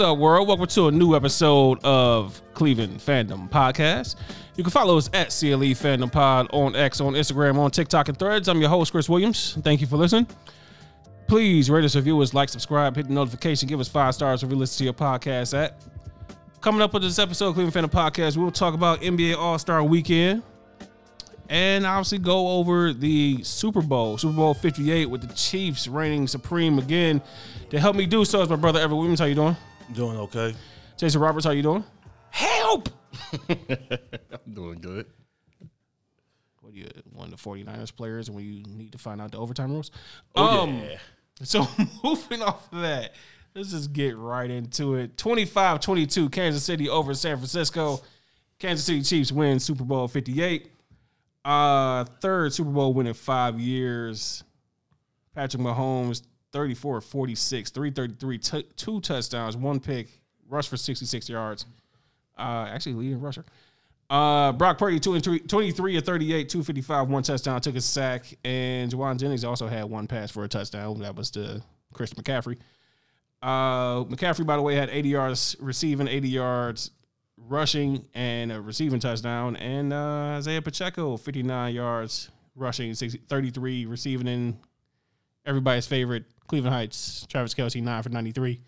What's up, world? Welcome to a new episode of Cleveland Fandom Podcast. You can follow us at CLE Fandom Pod on X, on Instagram, on TikTok, and Threads. I'm your host, Chris Williams. Thank you for listening. Please rate us, review us, like, subscribe, hit the notification, give us five stars if you listen to your podcast at. Coming up with this episode of Cleveland Fandom Podcast, we will talk about NBA All Star Weekend and obviously go over the Super Bowl, Super Bowl 58, with the Chiefs reigning supreme again. To help me do so is my brother Ever Williams. How you doing? Doing okay. Jason Roberts, how you doing? Help! I'm doing good. What are you, one of the 49ers players, and when you need to find out the overtime rules? Oh, Um, yeah. So moving off of that, let's just get right into it. 25-22, Kansas City over San Francisco. Kansas City Chiefs win Super Bowl 58. Uh third Super Bowl win in five years. Patrick Mahomes, 34 46, 333, t- two touchdowns, one pick, rush for 66 yards. Uh actually leading rusher. Uh, Brock Purdy, two and three, 23 or 38, 255, one touchdown, took a sack. And Jauan Jennings also had one pass for a touchdown. That was to Chris McCaffrey. Uh, McCaffrey, by the way, had 80 yards receiving, 80 yards rushing, and a receiving touchdown. And uh, Isaiah Pacheco, 59 yards rushing, 60, 33 receiving, and everybody's favorite, Cleveland Heights, Travis Kelce, 9 for 93.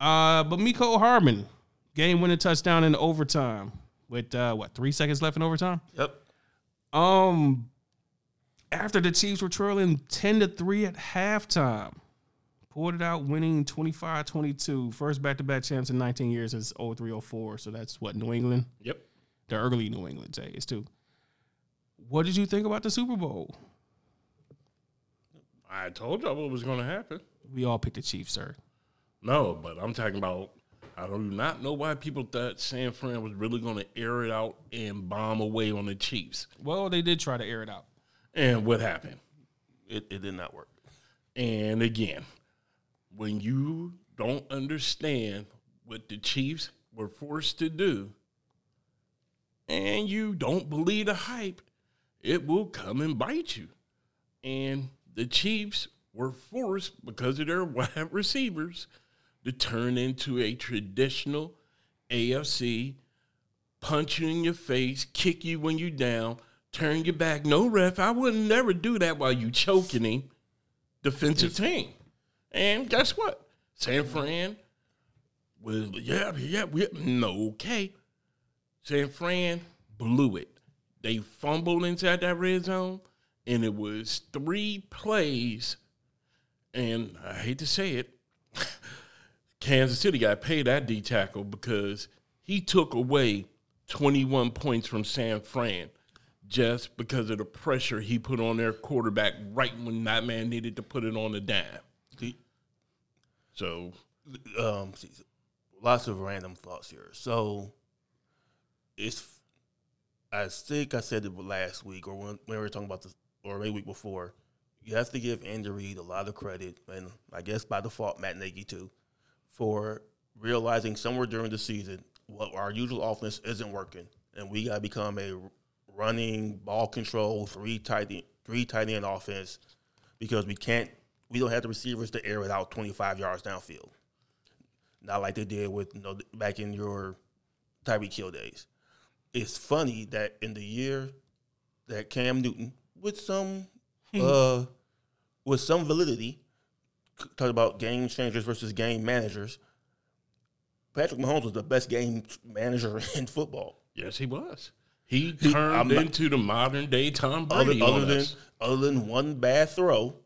Uh, but Mecole Hardman, game winning touchdown in overtime with uh, what three seconds left in overtime. Yep. Um, after the Chiefs were trailing ten to three at halftime, pulled it out, winning 25-22. First back-to-back champs in 19 years since 03-04. So that's what New England, Yep. the early New England days too. What did you think about the Super Bowl? I told y'all what was going to happen. We all picked the Chiefs, sir. No, but I'm talking about. I do not know why people thought San Fran was really going to air it out and bomb away on the Chiefs. Well, they did try to air it out. And what happened? It, it did not work. And again, when you don't understand what the Chiefs were forced to do, and you don't believe the hype, it will come and bite you. And the Chiefs were forced, because of their wide receivers, to turn into a traditional AFC punch you in your face, kick you when you down, turn your back. No ref, I would never do that while you choking him. Defensive team. And guess what? San Fran was yeah, yeah, we no okay. San Fran blew it. They fumbled inside that red zone, and it was three plays. And I hate to say it, Kansas City got paid that D tackle because he took away 21 points from San Fran just because of the pressure he put on their quarterback right when that man needed to put it on the dime. So um, lots of random thoughts here. So, it's. I think I said it last week, or when, when we were talking about this, or maybe week before. You have to give Andy Reid a lot of credit, and I guess by default, Matt Nagy too, for realizing somewhere during the season what our usual offense isn't working, and we got to become a running ball control three tight end, three tight end offense because we can't we don't have the receivers to air it out 25 yards downfield. Not like they did with you know back in your Tyreek Hill days. It's funny that in the year that Cam Newton, with some uh, with some validity, talk about game changers versus game managers. Patrick Mahomes was the best game manager in football. yes, he was. He He- turned not- into the modern day Tom Brady. other on than us. other than one bad throw,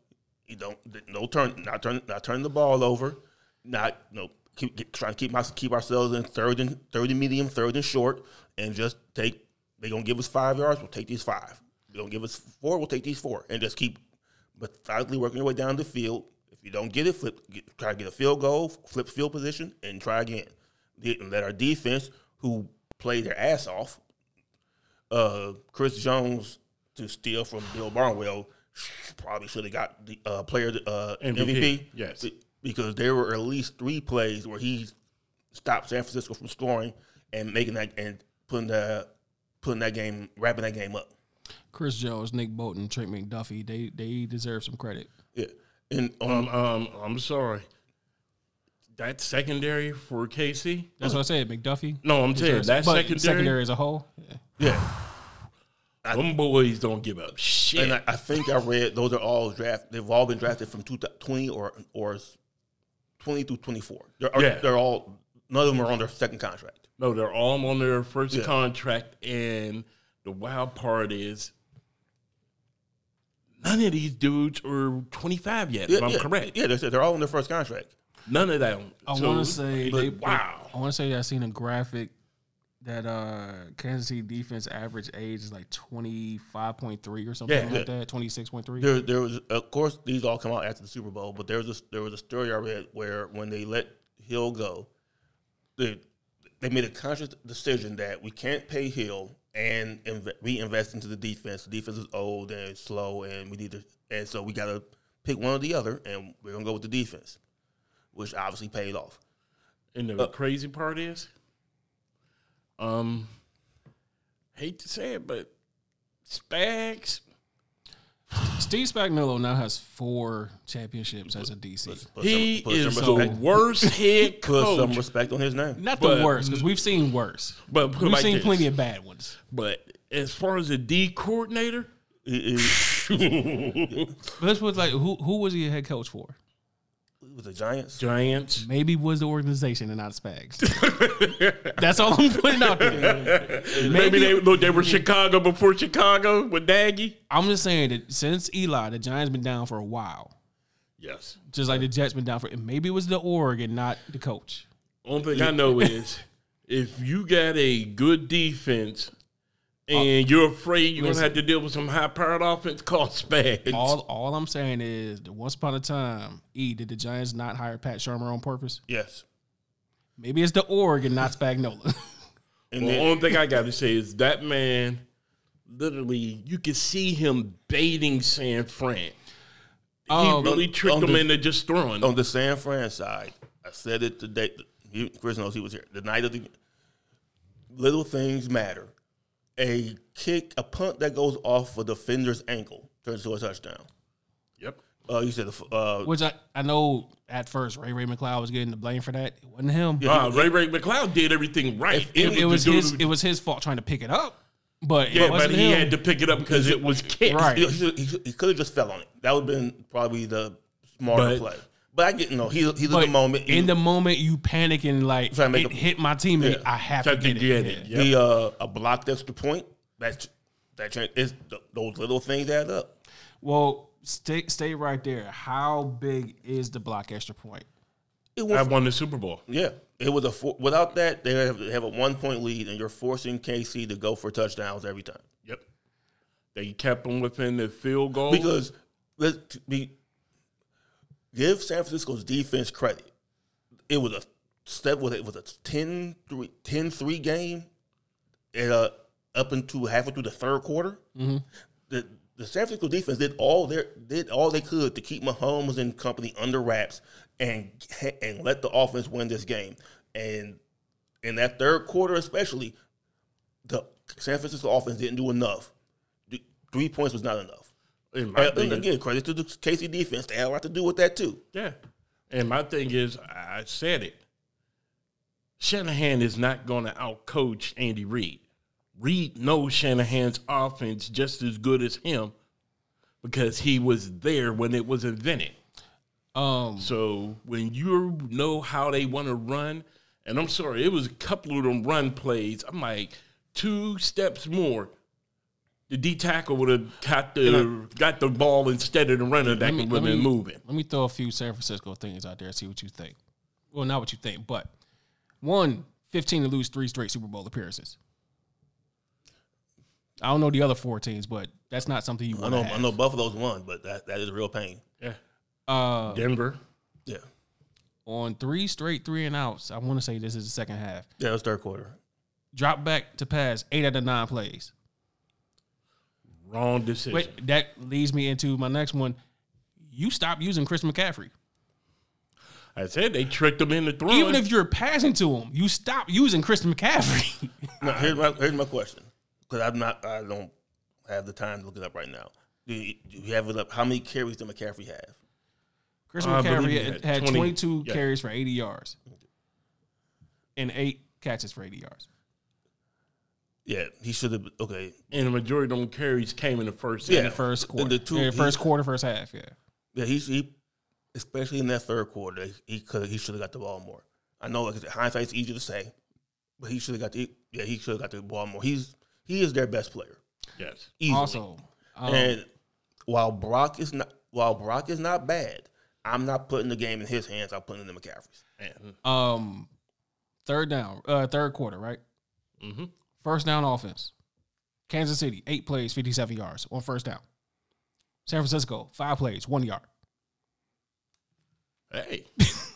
you don't no turn not turn not turn the ball over, not no keep get, trying to keep my keep ourselves in third and third and medium, third and short, and just take. they're gonna give us five yards. We'll take these five. Gonna give us four. We'll take these four, and just keep methodically working your way down the field. If you don't get it, flip. Get, try to get a field goal, flip field position, and try again. And let our defense, who played their ass off, uh, Chris Jones to steal from Bill Barnwell probably should have got the uh, player uh, MVP, MVP. yes. Because there were at least three plays where he stopped San Francisco from scoring and making that and putting the putting that game wrapping that game up. Chris Jones, Nick Bolton, Trent McDuffie, they they deserve some credit. Yeah, and um, Um, um, I'm sorry. that secondary for KC. That's what I said. McDuffie. No, I'm saying that But secondary. secondary as a whole. Yeah. Yeah. Them boys don't give up shit. And I, I think I read those are all draft. They've all been drafted from two, 20 or or twenty through twenty four. They're, Yeah. they're all none of them are on their second contract. no, they're all on their first Yeah. contract, and the wild part is none of these dudes are 25 yet. Yeah, if I'm yeah, correct. Yeah, they're, they're all on their first contract. None of them. I So, want to say but they. wow. I want to say I seen a graphic that uh Kansas City defense average age is like twenty five point three or something Yeah. like that. Twenty six point three. There, there was, of course, these all come out after the Super Bowl, but there was a, there was a story I read where when they let Hill go, they they made a conscious decision that we can't pay Hill and inve- reinvest into the defense. The defense is old and slow, and we need to, and so we got to pick one or the other, and we're gonna go with the defense, which obviously paid off. And Uh, the crazy part is, um, hate to say it, but Spags, Steve Spagnuolo now has four championships as a DC. Put he some, put is some the respect, worst head coach. put some respect on his name. Not the worst because we've seen worse. But We've like seen this. plenty of bad ones. But as far as a D coordinator, He, he, But this was like who who was he a head coach for? He was the Giants. Giants. Maybe was the organization and not Spags. That's all I'm putting out there. Maybe they look, they were Chicago before Chicago with Nagy. I'm just saying that since Eli, the Giants been down for a while. Yes. Just like the Jets been down for and maybe it was the org and not the coach. Only thing I know is if you got a good defense and you're afraid you're listen. gonna have to deal with some high powered offense called Spags. All all I'm saying is that once upon a time, E, did the Giants not hire Pat Shurmur on purpose? Yes. Maybe it's the org and not Spagnola. And Well, the only thing I got to say is that man, literally, you could see him baiting San Fran. He Um, really tricked on them the- into just throwing. on the San Fran side, I said it today. he- Chris knows he was here. The night of the little things matter. A kick, a punt that goes off of the defender's ankle turns to a touchdown. Yep. Uh, you said, the, uh, Which I, I know at first Ray Ray McCloud was getting the blame for that. It wasn't him. Uh, Ray Ray McCloud did everything right. It, it was the his it was his fault trying to pick it up. But yeah, it but wasn't he him. had to pick it up because it was kicked. Right. he, he, he could have just fell on it. That would have been probably the smarter But- play. But I get no. He he's in the moment. in the moment you panic and like Trying to make it a- hit my teammate, Yeah. I have Tried to to get, get it. it. Yeah. Yep. he uh, a blocked extra point. That that cha- those little things add up. Well, stay stay right there. How big is the block extra point? It I went won the Super Bowl. Yeah, it was a four, without that they have, they have a one point lead, and you're forcing KC to go for touchdowns every time Yep. They kept them within the field goal. because let's be give San Francisco's defense credit. It was a step with it was a 10-3, 10-3 game, and uh, up into halfway through the third quarter. The the San Francisco defense did all their did all they could to keep Mahomes and company under wraps and and let the offense win this game. And in that third quarter, especially, the San Francisco offense didn't do enough. Three points was not enough. And my And, thing and is- again, credit to the KC defense. They had a lot to do with that too. Yeah. And my thing is, I said it. Shanahan is not going to outcoach Andy Reid. Reid knows Shanahan's offense just as good as him because he was there when it was invented. Um, So when you know how they want to run, and I'm sorry, it was a couple of them run plays. I'm like, two steps more. The D tackle would have got the got the ball instead of the runner that me- would have been me- moving. let me throw a few San Francisco things out there and see what you think. Well, not what you think, but one, 15 to lose three straight Super Bowl appearances. I don't know the other four teams, but that's not something you I want know to I know Buffalo's won, but that, that is a real pain. Yeah. Uh, Denver. Yeah, on three straight three and outs, I want to say this is the second half. yeah, it was third quarter. Drop back to pass eight out of nine plays. Wrong decision. Wait, that leads me into my next one. You stop using Chris McCaffrey. I said they tricked him into throwing. Even if you're passing to him, you stop using Chris McCaffrey. Now, here's my here's my question because I'm not I don't have the time to look it up right now. Do you, do you have it up? How many carries did McCaffrey have? Chris I McCaffrey had, had had 20 22 yeah. carries for 80 yards and eight catches for 80 yards. Yeah, he should have. Okay, And the majority of them carries came in the first. Yeah. In the first In quarter, the two- in the first he- quarter, first half. Yeah, yeah, he's he, especially in that third quarter, he could he should have got the ball more. I know, like hindsight's easy to say, but he should have got the yeah he should have got the ball more. He's he is their best player. Yes. Easily. Also, um, and while Brock is not while Brock is not bad, I'm not putting the game in his hands. I'm putting it in McCaffrey's. Man. um, third down, uh, third quarter, right? hmm First down offense. Kansas City, eight plays, 57 yards on first down. San Francisco, five plays, one yard. Hey.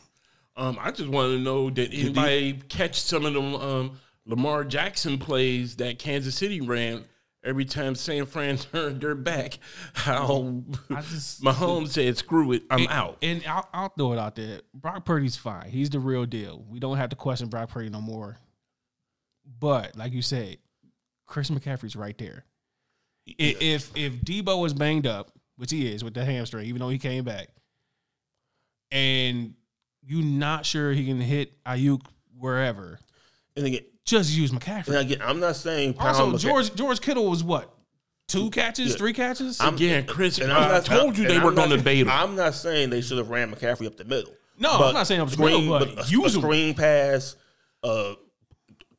um, I just want to know did anybody catch some of them um, Lamar Jackson plays that Kansas City ran every time San Fran turned their back? How I just Mahomes said, "Screw it, I'm and, out." And I'll, I'll throw it out there. Brock Purdy's fine. He's the real deal. We don't have to question Brock Purdy no more. But like you said, Chris McCaffrey's right there. I- If if Deebo was banged up, which he is with the hamstring, even though he came back, and you're not sure he can hit Aiyuk wherever, And again, just use and McCaffrey. again, I'm not saying pound Also, McCa- George George Kittle was what two catches, Yeah. three catches. I'm- Again, Chris, and I told you and they I'm were going to bait him. I'm not saying they should have ran McCaffrey up the middle. No, I'm not saying up the middle, but a, use a screen pass, uh,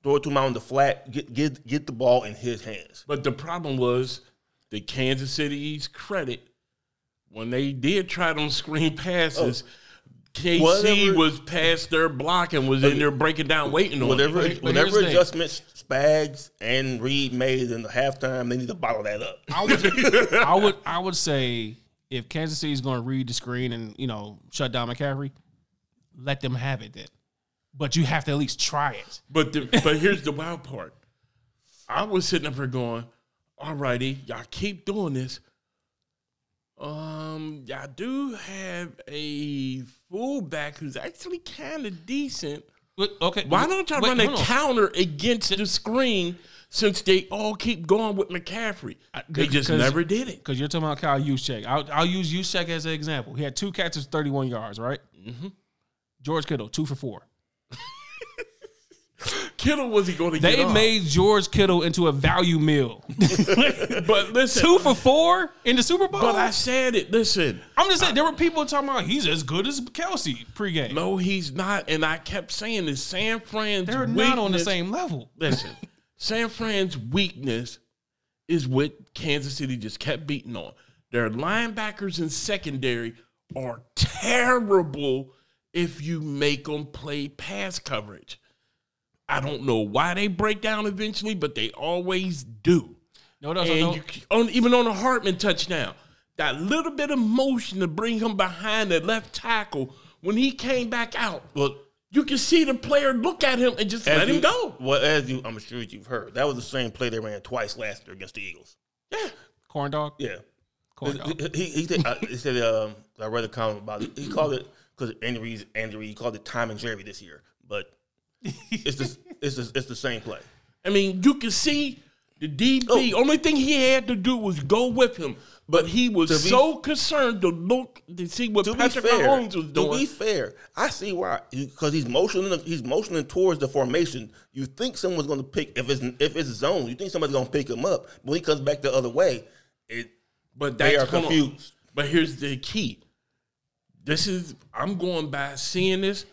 throw it to him out on the flat, get get get the ball in his hands. But the problem was the Kansas City's credit when they did try them screen passes. KC Oh. Whatever- was past their block and was in there breaking down, waiting on Whatever it. but here's whatever the thing. adjustments Spags and Reid made in the halftime, they need to bottle that up. I would, I would, I would say if Kansas City is going to read the screen and you know shut down McCaffrey, let them have it then. But you have to at least try it. But the, but here's the wild part. I was sitting up here going, "All righty, y'all keep doing this. Um, y'all do have a fullback who's actually kind of decent. But, okay, Why don't y'all wait, run a on. counter against the screen since they all keep going with McCaffrey? They just never did it. Because you're talking about Kyle Juszczyk. I'll, I'll use Juszczyk as an example. He had two catches, 31 yards, right? Mm-hmm. George Kittle, two for four. Kittle was he going to They made George Kittle into a value meal. but listen, two for four in the Super Bowl. but I said it. Listen, I'm just saying, there were people talking about he's as good as Kelce pregame. no, he's not. And I kept saying this. San Fran's They're not on the weakness- same level. Listen, San Fran's weakness is what Kansas City just kept beating on. Their linebackers and secondary are terrible if you make them play pass coverage. I don't know why they break down eventually, but they always do. No, no, And no. you, on, even on a Hardman touchdown, that little bit of motion to bring him behind the left tackle when he came back out, Well, you can see the player look at him and just as let him go. Well, as you, I'm sure you've heard, that was the same play they ran twice last year against the Eagles. Yeah. Corn dog? Yeah. Corn dog. He, he, said, uh, he said um, I read a comment about it. He called it because Andy Andy Reid he called it Tom and Jerry this year, but it's the it's the, it's the same play. I mean, you can see the DB. Oh. Only thing he had to do was go with him, but he was be- so concerned to look to see what To Patrick fair, Mahomes was doing. to be fair, I see why because he's motioning he's motioning towards the formation. You think someone's going to pick if it's if it's zone. You think somebody's going to pick him up, but when he comes back the other way, it but they are hold on. confused. But here's the key. This is I'm going by seeing this,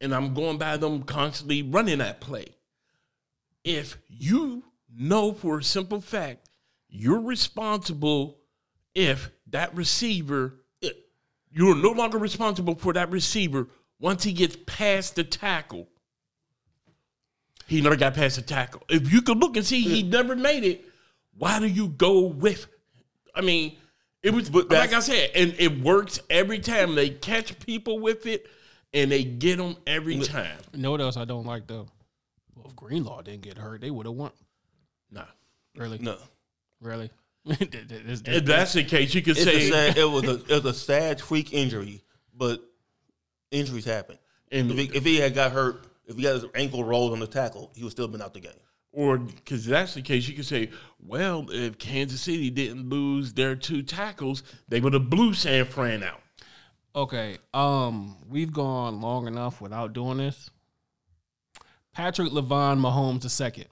and I'm going by them constantly running that play. If you know for a simple fact you're responsible if that receiver eh, you're no longer responsible for that receiver once he gets past the tackle. He never got past the tackle. If you could look and see he eh. never made it, why do you go with? I mean, it was But like I said, and it works every time. They catch people with it, and they get them every time. You know what else I don't like though? Well, if Greenlaw didn't get hurt, they would have won. Nah. Really? No, Really? This- this- If that's the case, you could say sad, it was a it was a sad freak injury, but injuries happen. And- if he, if he had got hurt, if he got his ankle rolled on the tackle, he would still been out the game. Or because that's the case, you could say, well, if Kansas City didn't lose their two tackles, they would have blew San Fran out. Okay. Um, we've gone long enough without doing this. Patrick Lavon Mahomes the second.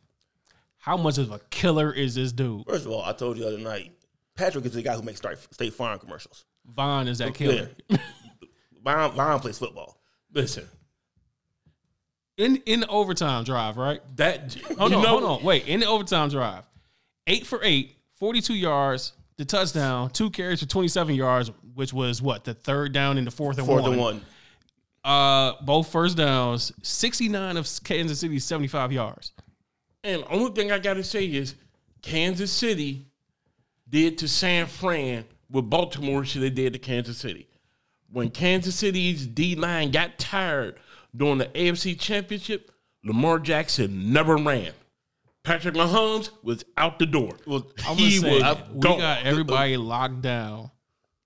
How much of a killer is this dude? First of all, I told you the other night, Patrick is the guy who makes State State Farm commercials. Vaughn is that killer. Von, Von plays football. Listen, In in the overtime drive, right? that Hold you on, know, hold on. Wait, in the overtime drive. Eight for eight, 42 yards, the touchdown, two carries for 27 yards, which was what, the third down in the fourth and Fourth one. and one. Uh both first downs, 69 of Kansas City's 75 yards. And the only thing I gotta say is Kansas City did to San Fran what Baltimore should have did to Kansas City. When Kansas City's D line got tired during the AFC Championship, Lamar Jackson never ran. Patrick Mahomes was out the door. Well, he say, was we gone. got everybody locked down,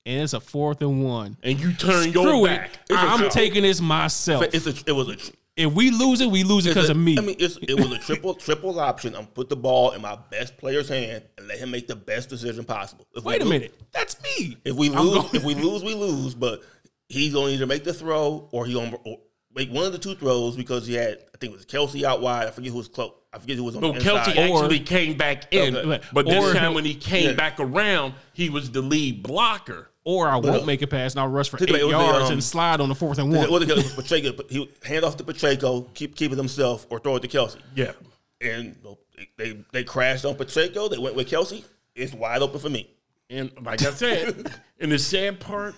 and it's a fourth and one. and you turn your Screw back. it. I'm taking this myself. a, it was a If we lose it, we lose it because of me. I mean, it's, it was a triple triple option. I'm put the ball in my best player's hand and let him make the best decision possible. If Wait a lose- minute. That's me. If we I'm lose, going- if we lose, we lose. But he's gonna either make the throw or he gonna or make one of the two throws because he had I think it was Kelce out wide. I forget who was close. I forget who was on No, the inside. Kelce actually came back in, Okay. but this Or- time when he came Yeah. back around, he was the lead blocker. Or I won't Well, make a pass and I'll rush for eight about it, it the, yards um, and slide on the fourth and It one. was, it was Pacheco. He would hand off to Pacheco, keep keep it himself, or throw it to Kelce. Yeah. And they they, they crashed on Pacheco. They went with Kelce. It's wide open for me. And like I said, and the sad part,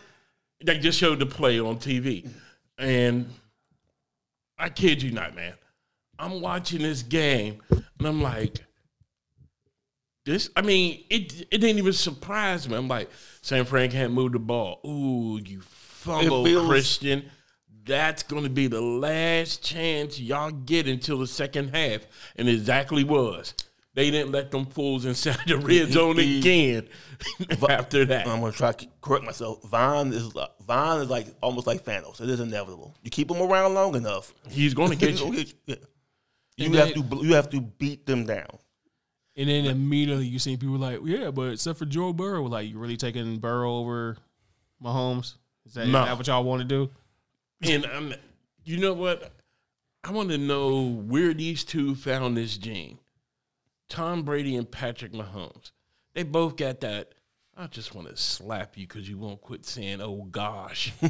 they just showed the play on TV. And I kid you not, man. I'm watching this game and I'm like, this, I mean, it it didn't even surprise me. I'm like, San Fran can't move the ball. Ooh, you fumble, feels- Christian. That's going to be the last chance y'all get until the second half. And exactly was. They didn't let them fools inside the red zone he- again after that. I'm gonna try to correct myself. Vaughn is like- Vaughn is like almost like Thanos. It is inevitable. You keep him around long enough, He's going to get you. get you. Yeah. You And have to you have to beat them down. And then immediately you see people like, yeah, but except for Joe Burrow, like you really taking Burrow over Mahomes? Is that, is No. that what y'all want to do? And um, you know what? I want to know where these two found this gene. Tom Brady and Patrick Mahomes. They both got that. I just want to slap you because you won't quit saying, oh gosh.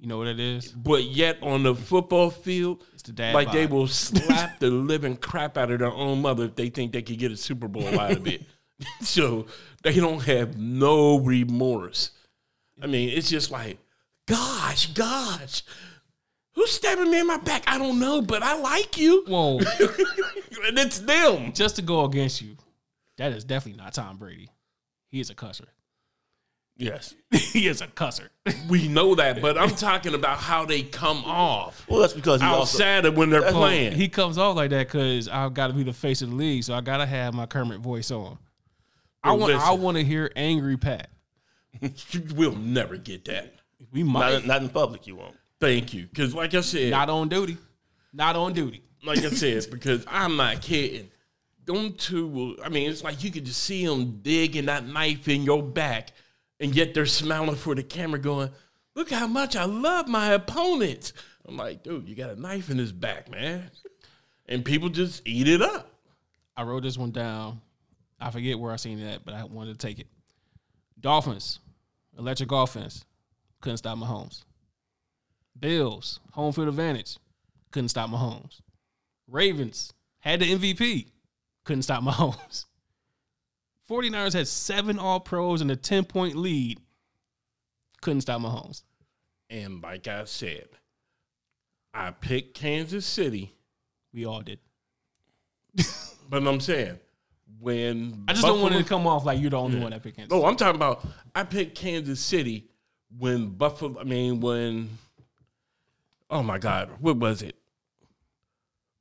You know what it is? but yet on the football field, the like they will slap the living crap out of their own mother if they think they could get a Super Bowl out of it. so they don't have no remorse. I mean, it's just like, gosh, gosh, who's stabbing me in my back? I don't know, but I like you. Whoa, and it's them. just to go against you, that is definitely not Tom Brady. He is a cusser. Yes. he is a cusser. We know that, but I'm talking about how they come off Well, that's because he also outside of when they're That's- playing. he comes off like that because I've got to be the face of the league, so I got to have my Kermit voice on. I Yo, want. I want to hear angry Pat. we'll never get that. We might in- not in public. You won't. Thank you, because like I said, not on duty. Not on duty. Like I said, because I'm not kidding. Them two will, I mean, it's like you could just see them digging that knife in your back, and yet they're smiling for the camera, going, Look how much I love my opponents. I'm like, dude, you got a knife in his back, man. And people just eat it up. I wrote this one down. I forget where I seen that, but I wanted to take it. Dolphins, electric offense, couldn't stop Mahomes. Bills, home field advantage, couldn't stop Mahomes. Ravens had the MVP, couldn't stop Mahomes. 49ers had seven all pros and a 10 point lead, couldn't stop Mahomes. And like I said, I picked Kansas City, We all did. but I'm saying, when I just don't want it to come off like you're the only one that picked Kansas. No, I'm talking about I picked Kansas City when Buffalo. I mean, when oh my God, what was it?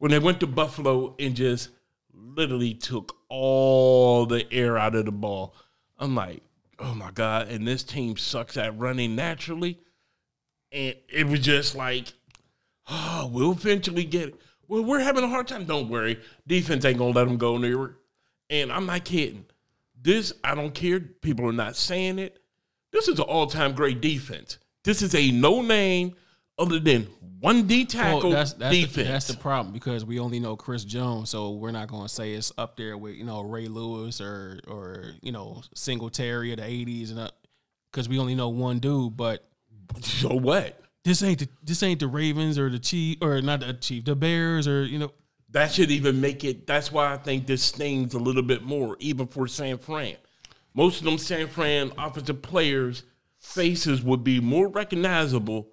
When they went to Buffalo and just literally took all the air out of the ball. I'm like, oh my God, and this team sucks at running naturally. And it was just like, oh, we'll eventually get it. Well, we're having a hard time. Don't worry. Defense ain't going to let them go near. And I'm not kidding. This, I don't care. People are not saying it. This is an all time great defense. This is a no name other than one D tackle Well, that's that's the, that's the problem because we only know Chris Jones, so we're not going to say it's up there with you know Ray Lewis or or you know Singletary of the '80s and because we only know one dude. But so what? this ain't the this ain't the Ravens or the Chief or not the Chief, the Bears or you know That should even make it. That's why I think this stings a little bit more, even for San Fran. Most of them San Fran offensive players' faces would be more recognizable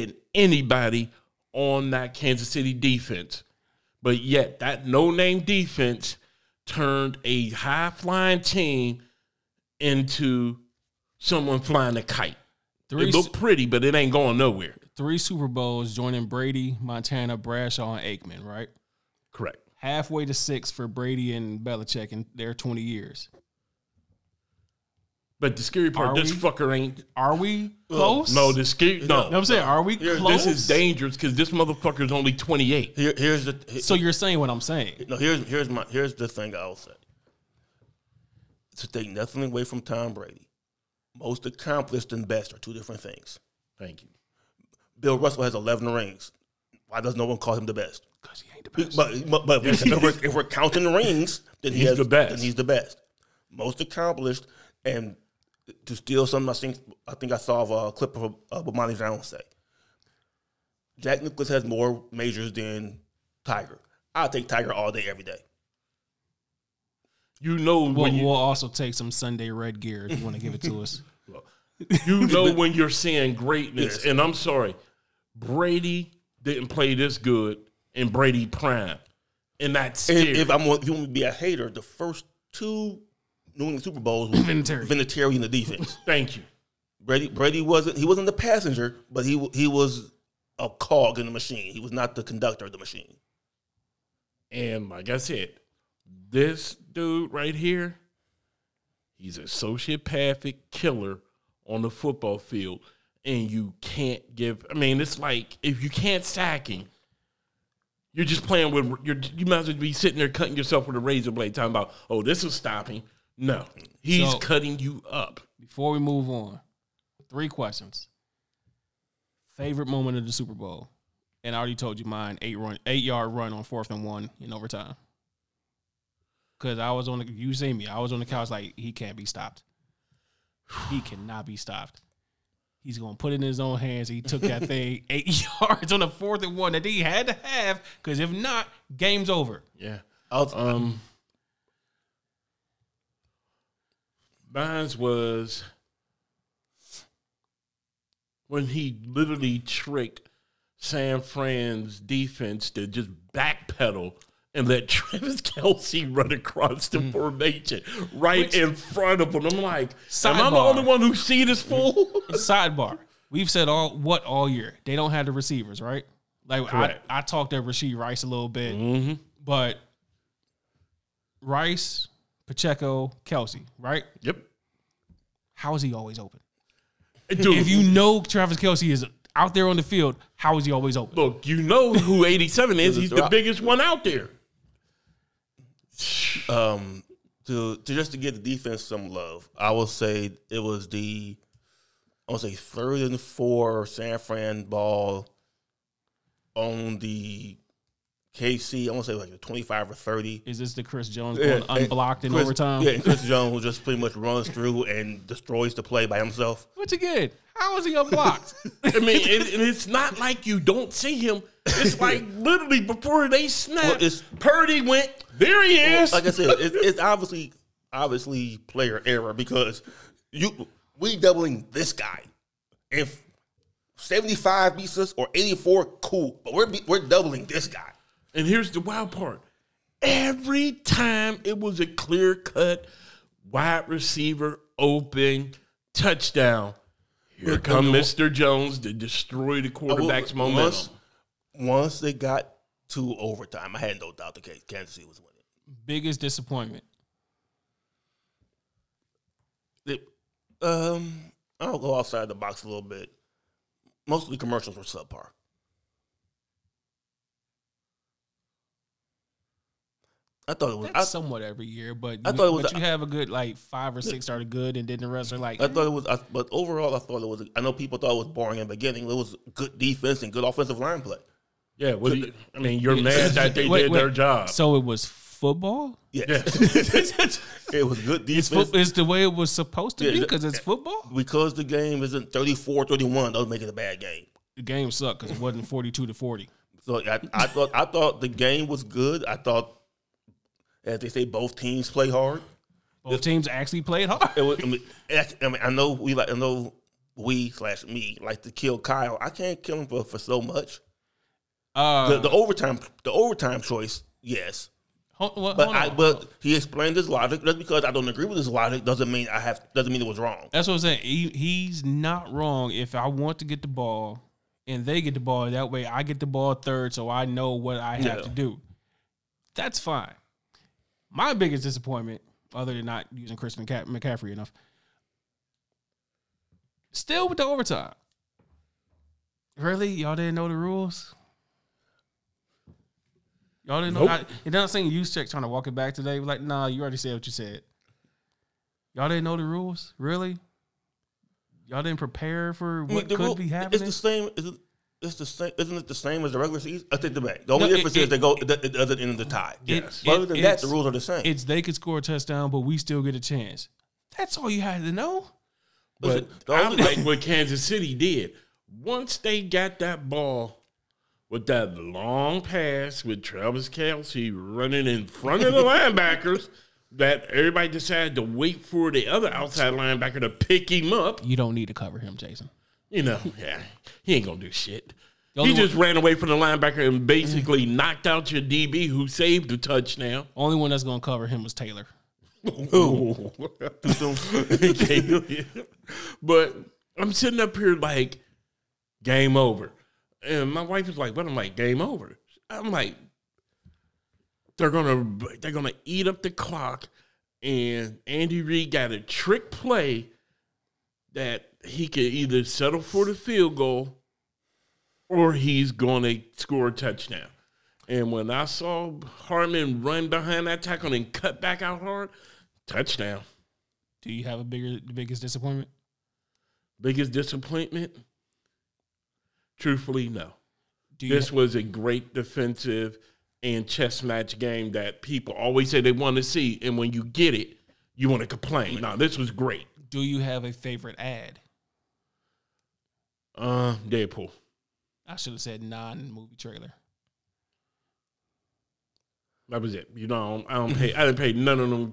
than anybody on that Kansas City defense. But yet, that no name defense turned a high flying team into someone flying a kite. three It looked pretty, but it ain't going nowhere. three Super Bowls joining Brady, Montana, Bradshaw, and Aikman. Right, Correct. halfway to six for Brady and Belichick in their 20 years. But the scary part, Are this we? fucker ain't. Are we close? No, the scary. No, You know I'm saying? Are we Here's- close? This is dangerous because this motherfucker's only 28. Here, here's the he- So you're saying what I'm saying? no. Here's here's my here's the thing I'll say. To take nothing away from Tom Brady, most accomplished and best are two different things. Thank you. Bill Russell has 11 rings. Why does no one call him the best? Because he ain't the best. But but, but if, we're, if we're counting rings, then he He's has, the best. Then he's the best, most accomplished, and to steal something I think I think I saw a clip of uh, Bomani Jones say. Jack Nicklaus has more majors than Tiger. I'll take Tiger all day, every day. You know We'll, when you, we'll also take some Sunday red gear if you want to give it to us. you know when you're seeing greatness. Yes. And I'm sorry, Brady didn't play this good in Brady prime, and that's scary. if I'm if you want to be a hater, the first two New England Super Bowls was Vinatieri. Vinatieri in the defense. Thank you. Brady Brady wasn't he wasn't the passenger, but he he was a cog in the machine. He was not the conductor of the machine. And like I said, this dude right here, he's a sociopathic killer on the football field. And you can't give, I mean, it's like if you can't sack him, you're just playing with, you're, you might as well be sitting there cutting yourself with a razor blade, talking about, oh, this will stop him. No, he's So- cutting you up. Before we move on, three questions. Favorite moment of the Super Bowl, and I already told you mine. Eight run, eight yard run on fourth and one in overtime. Because I was on the, you see me, I was on the couch like he can't be stopped. He cannot be stopped. He's gonna put it in his own hands. He took that thing eight yards on the fourth and one that he had to have. Because if not, game's over. Yeah. I'll, Um, mine's was when he literally tricked San Fran's defense to just backpedal and let Travis Kelce run across the formation right in front of him. I'm like, am I the only one who see this fool? Sidebar. We've said all what all year. They don't have the receivers, right? Like I, I talked to Rasheed Rice a little bit, mm-hmm. but Rice, Pacheco, Kelce, right? Yep. How is he always open? Dude, If you know Travis Kelce is out there on the field, how is he always open? look, you know who 87 is. He's the biggest one out there. um, to, to just to give the defense some love, I will say it was the I will say third and four San Fran ball on the KC. I want to say like the twenty five or thirty. Is this the Chris Jones Yeah, going and unblocked in Chris- overtime? Yeah, and Chris Jones who just pretty much runs through and destroys the play by himself. Which again, how is he unblocked? I mean, and, and it's not like you don't see him. It's like literally before they snap, Well, it's- Purdy went. There he is. Like I said, it, it's obviously obviously player error because you we doubling this guy. If seventy five beats us or eighty four, cool, but we're we're doubling this guy. And here's the wild part: every time it was a clear cut wide receiver open touchdown. Here come Mr. Jones to destroy the quarterback's Well, momentum. Once, once they got to overtime, I had no doubt the case Kansas City was winning. Biggest disappointment. It, um, I'll go outside the box a little bit. Most of the commercials were subpar. I thought it was. That's I, somewhat every year, but I you, thought it was but a- you have a good like five or six are good, and then the rest are like. I thought it was. I, but overall, I thought it was. I know people thought it was boring in the beginning. It was good defense and good offensive line play. Yeah, what you, I mean, you're mad that they Wait, did wait. their job. So it was football. Yes, Yeah. it was good It's, defense. fo- it's the way it was supposed to Yeah, be because it's football. because the game isn't 34-31, doesn't make it a bad game. The game sucked because it wasn't forty-two to forty. So I, I thought I thought the game was good. I thought, as they say, both teams play hard. Both teams actually played hard. Was, I, mean, I mean, I know we like. I know we slash me like to kill Kyle. I can't kill him for, for so much. Uh, The, the overtime, the overtime choice, yes. hold, well, But I, but he explained his logic. Just because I don't agree with his logic doesn't mean I have doesn't mean it was wrong. That's what I'm saying. He, he's not wrong. If I want to get the ball and they get the ball, that way I get the ball third, so I know what I have Yeah. to do. That's fine. My biggest disappointment, other than not using Chris McCa- McCaffrey enough, still with the overtime. Really, y'all didn't know the rules. Y'all didn't know. Nope. I, and then I'm saying use check trying to walk it back today. Like, nah, you already said what you said. Y'all didn't know the rules, really? Y'all didn't prepare for I mean, what could rule- be happening. It's the same. Is it, it's the same. Isn't it the same as the regular season? I take the back. The only No, it- difference it- is they go. It, it doesn't end in the tie. It- Yes. But other than that, the rules are the same. It's they could score a touchdown, but we still get a chance. That's all you had to know. But I only- like what Kansas City did. Once they got that ball with that long pass with Travis Kelce running in front of the linebackers, that everybody decided to wait for the other outside linebacker to pick him up. You don't need to cover him, Jason. You know, yeah, he ain't gonna do shit. He only just ran away from the linebacker and basically knocked out your DB who saved the touchdown. Only one that's going to cover him was Taylor. Ooh. But I'm sitting up here like, game over. And my wife is like, what? I'm like, game over. I'm like, they're gonna they're gonna eat up the clock. And Andy Reid got a trick play that he could either settle for the field goal or he's gonna score a touchdown. And when I saw Hardman run behind that tackle and cut back out hard, touchdown. Do you have a bigger, the biggest disappointment? Biggest disappointment? Truthfully, no. Do you This was a great defensive and chess match game that people always say they want to see, and when you get it, you want to complain. No, this was great. do you have a favorite ad? Uh, Deadpool. I should have said non-movie trailer. That was it. You know, I don't, I don't pay. I didn't pay none of them.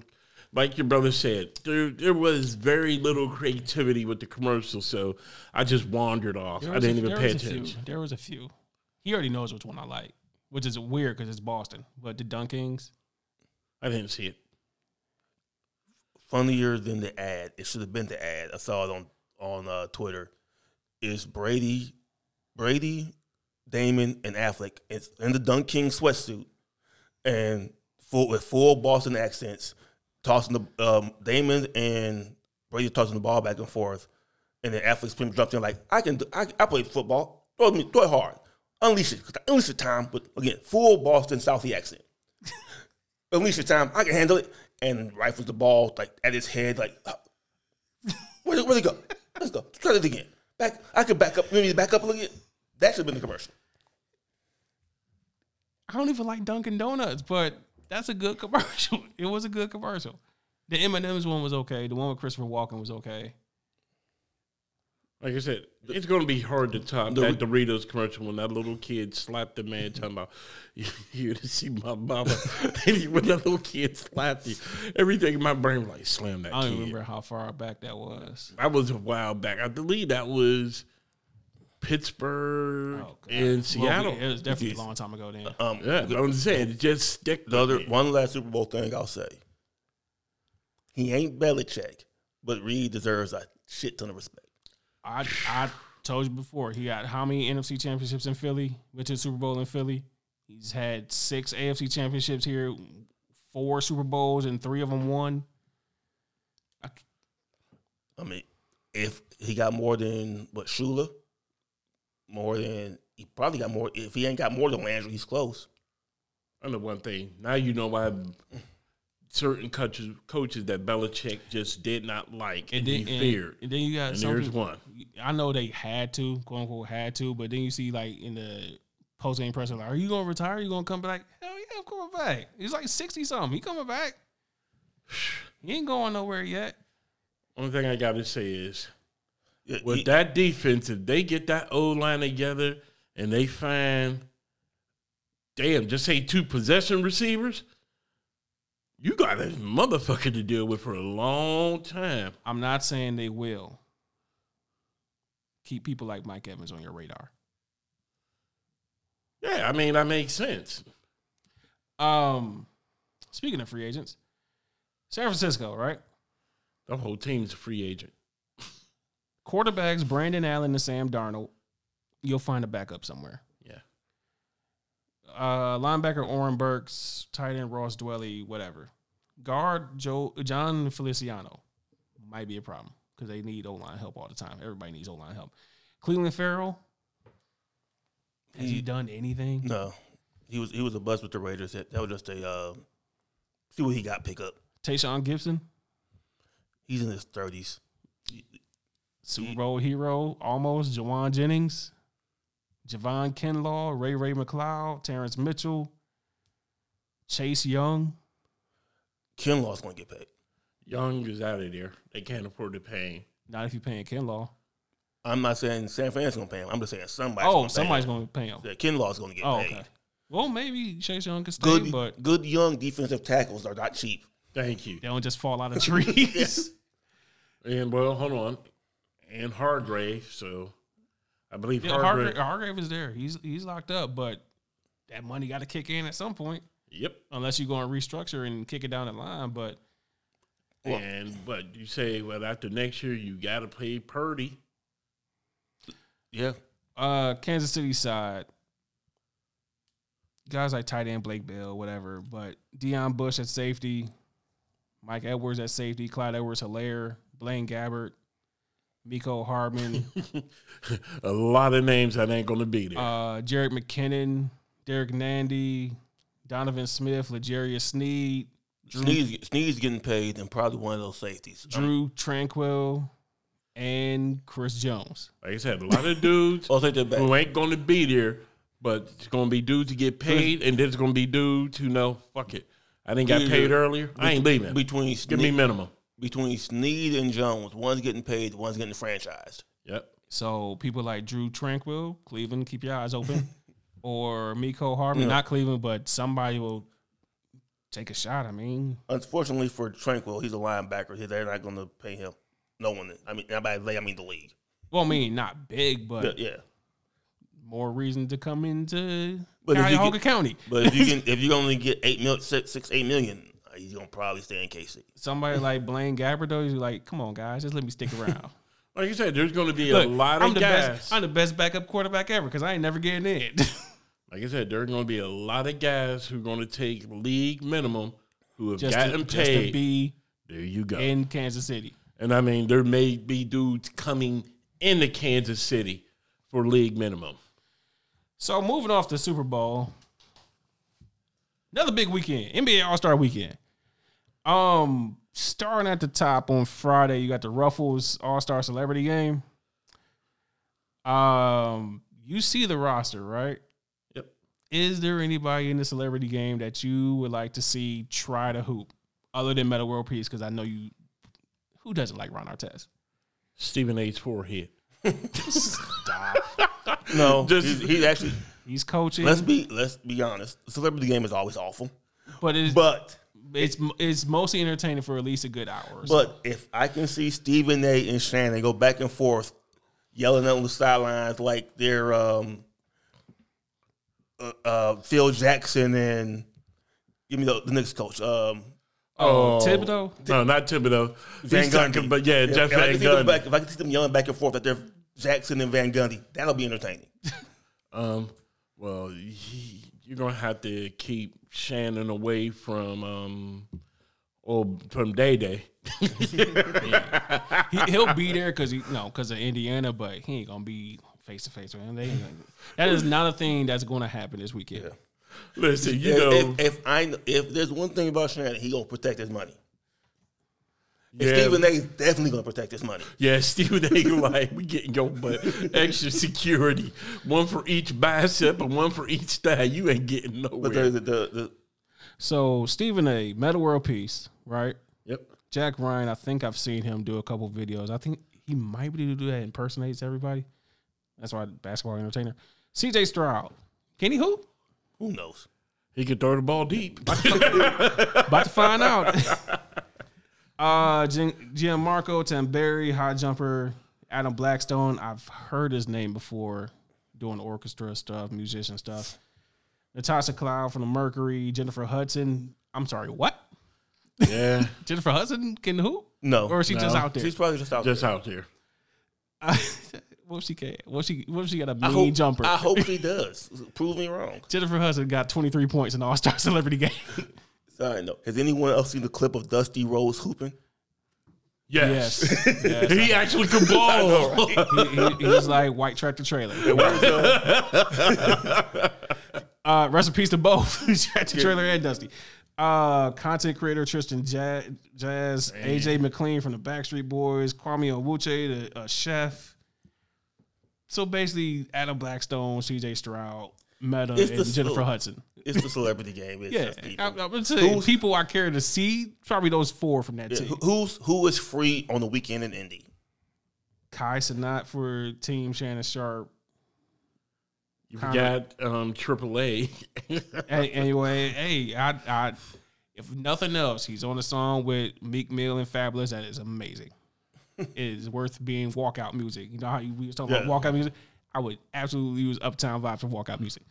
Like your brother said, there there was very little creativity with the commercial, so I just wandered off. I didn't even pay was a few. attention. There was a few. He already knows which one I like, which is weird because it's Boston. But the Dunkings, I didn't see it. funnier than the ad. It should have been the ad. I saw it on on uh, Twitter. Is Brady, Brady, Damon, and Affleck it's in the Dunk King sweatsuit and full with full Boston accents, tossing the um, Damon and Brady tossing the ball back and forth, and then Affleck's pretty dropped in like I can do, I, I play football. Throw me throw it hard, unleash it, unleash the time. But again, full Boston Southie accent. unleash the time. I can handle it. And rifles the ball like at his head, like where where'd it go? Let's go. Try it again. Back. I could back up. Maybe back up a little bit. That should have been the commercial. I don't even like Dunkin' Donuts, but that's a good commercial. It was a good commercial. The M and M's one was okay. The one with Christopher Walken was okay. Like I said, it's going to be hard to top The- that Doritos commercial when that little kid slapped the man talking about, you, you to see my mama. And when that little kid slapped you, everything in my brain was like, slam that I don't kid. remember how far back that was. That was a while back. I believe that was Pittsburgh Oh, God. and Well, Seattle. it was definitely Yes. a long time ago then. Um, yeah, the, I'm just saying, just stick the other with me. one last Super Bowl thing I'll say. He ain't Belichick, but Reid deserves a shit ton of respect. I I told you before. He got how many NFC championships in Philly? Went to the Super Bowl in Philly. He's had six AFC championships here, four Super Bowls, and three of them won. I mean, if he got more than what Shula, more than he probably got more. If he ain't got more than Landry, he's close. I know one thing. Now you know why certain coaches coaches that Belichick just did not like and, then, he feared. And then you got And some there's people- one. I know they had to, quote unquote, had to, but then you see like in the post game press, like, are you gonna retire? you gonna come back? Hell yeah, I'm coming back. He's like sixty something. He coming back. He ain't going nowhere yet. Only thing I got to say is with he- that defense, if they get that old line together and they find, damn, just say two possession receivers, you got a motherfucker to deal with for a long time. I'm not saying they will. Keep people like Mike Evans on your radar. Yeah, I mean that makes sense. Um, speaking of free agents, San Francisco, right? The whole team's a free agent. Quarterbacks Brandon Allen and Sam Darnold. You'll find a backup somewhere. Yeah. Uh, linebacker Oren Burks, tight end Ross Dwelley, whatever. Guard Joe John Feliciano might be a problem because they need O line help all the time. Everybody needs O line help. Clelin Ferrell. Has he, He- done anything? no, he was he was a bust with the Raiders. That, that was just a uh, see what he got pick up. Tashaun Gipson, He's in his thirties. Super Bowl hero, almost. Jauan Jennings, Javon Kinlaw, Ray Ray McCloud, Terrence Mitchell, Chase Young. Kinlaw's going to get paid. Young is out of there. They can't afford to pay. him. Not if you're paying Kinlaw. I'm not saying San Francisco's going to pay him. I'm just saying somebody's. Oh, gonna pay somebody's going to pay him. Yeah, Kinlaw's going to get Oh, paid. okay. Well, maybe Chase Young can stay, Good, but good young defensive tackles are not cheap. Thank you. they don't just fall out of trees. And well, hold on. And Hargrave, so I believe yeah, Hargrave. Hargrave, Hargrave is there. He's he's locked up, but that money got to kick in at some point, Yep. unless you're going to restructure and kick it down the line. But Well- and but you say, well, after next year, you got to pay Purdy. Yeah. uh, Kansas City side, guys like tight end Blake Bell, whatever. But Deon Bush at safety, Mike Edwards at safety, Clyde Edwards Hilaire, Blaine Gabbert, Mecole Hardman, a lot of names that ain't going to be there. uh, Jerick McKinnon, Derrick Nnadi, Donovan Smith, L'Jarius Sneed, Drew, Sneed's, Sneed's getting paid and probably one of those safeties. Drue Tranquill, and Chris Jones. like I said, a lot of dudes I'll oh, take back. who ain't going to be there, but it's going to be dudes to get paid, and then it's going to be dudes who know, fuck it. I didn't get paid earlier. I ain't leaving. Between Give me minimum. between Sneed and Jones, one's getting paid, one's getting franchised. Yep. So people like Drue Tranquill, Cleveland, keep your eyes open. or Mecole Hardman, not Cleveland, but somebody will take a shot. I mean, Unfortunately for Tranquill, he's a linebacker. They're not going to pay him. No one. I mean, by they, I mean the league. well, I mean, not big, but Yeah, yeah. more reason to come into But if you Cuyahoga get- County. But if you can, if you only get eight mil, six, six, eight million, uh, he's gonna probably stay in KC. Somebody like Blaine Gabbert, though, he's like, come on, guys, just let me stick around. Like you said, there's going to be Look, a lot I'm of the guys. best. I'm the best backup quarterback ever because I ain't never getting in. like I said, there's going to be a lot of guys who are going to take league minimum who have just, gotten to, just to paid. be there you go. in Kansas City. And I mean, there may be dudes coming into Kansas City for league minimum. So moving off the Super Bowl, another big weekend, NBA All Star Weekend. Um, starting at the top on Friday, you got the Ruffles All Star Celebrity Game. Um, you see the roster, right? Yep. Is there anybody in the celebrity game that you would like to see try to hoop, other than Metta World Peace? Because I know you. Who doesn't like Ron Artest? Stephen A's forehead. No, Just- he's, he's actually. He's coaching, Let's be let's be honest. The celebrity game is always awful, but it's but it's it's mostly entertaining for at least a good hour. or so. but if I can see Stephen A. and Shannon go back and forth, yelling on the sidelines like they're um, uh, uh, Phil Jackson and give me the, the next coach. Um, Oh, Thibodeau? No, not Thibodeau. Van He's talking, Gundy. but yeah, If- Jeff if, I Van can see them Gundy. back, if I can see them yelling back and forth that they're Jackson and Van Gundy, that'll be entertaining. Um, well, he, you're gonna have to keep Shannon away from um, or from Day Day. he, he'll be there because he no because of Indiana, but he ain't gonna be face to face with him. They ain't gonna- that is not a thing that's going to happen this weekend. Listen, you If, know, if, if I kn- if there's one thing about Shannon, he gonna protect his money. And Yeah. Stephen A. is definitely gonna protect his money. yeah, Stephen A. like we getting your but extra security, one for each bicep and one for each thigh. You ain't getting nowhere. But the, the, the, the So Stephen A. Metta World Peace, right? yep. Jack Ryan, I think I've seen him do a couple videos. I think he might be able to do that. Impersonates everybody. That's why basketball entertainer. CJ Stroud, can he hoop? who knows? He could throw the ball deep. About to find out. uh, Gian- Gianmarco Tamberi, high jumper. Adam Blackstone. I've heard his name before, doing orchestra stuff, musician stuff. Natasha Cloud from the Mercury. Jennifer Hudson. I'm sorry, what? yeah, Jennifer Hudson can hoop, No, or is she just out there? she's probably just out just there. out there. what if she can? What if she? What if she got a mean hope, jumper? I hope she does. Prove me wrong. Jennifer Hudson got 23 points in the All Star Celebrity Game. Sorry, no. Has anyone else seen the clip of Dusty Rose hooping? Yes, yes, yes. he actually could ball. he, he, he was like white tractor trailer. Where's, Uh, rest in peace to both tractor trailer and Dusty. Uh, content creator Tristan Jass, Jazz AJ McLean from the Backstreet Boys, Kwame Onwuachi, the uh, chef. So basically, Adam Blackstone, CJ Stroud, Metta, It's and Jennifer slow- Hudson. it's the celebrity game. It's Yeah, just people. I, I'm gonna say Who's- people I care to see. Probably those four from that Yeah, team. who's who is free on the weekend in Indy? Kai Cenat for Team Shannon Sharpe. You got um, AAA. hey, anyway, hey, I, I, if nothing else, he's on a song with Meek Mill and Fabolous. That is amazing. It is worth being walkout music. You know how you, we was talking Yeah. about walkout music? I would absolutely use Uptown Vibes for walkout music.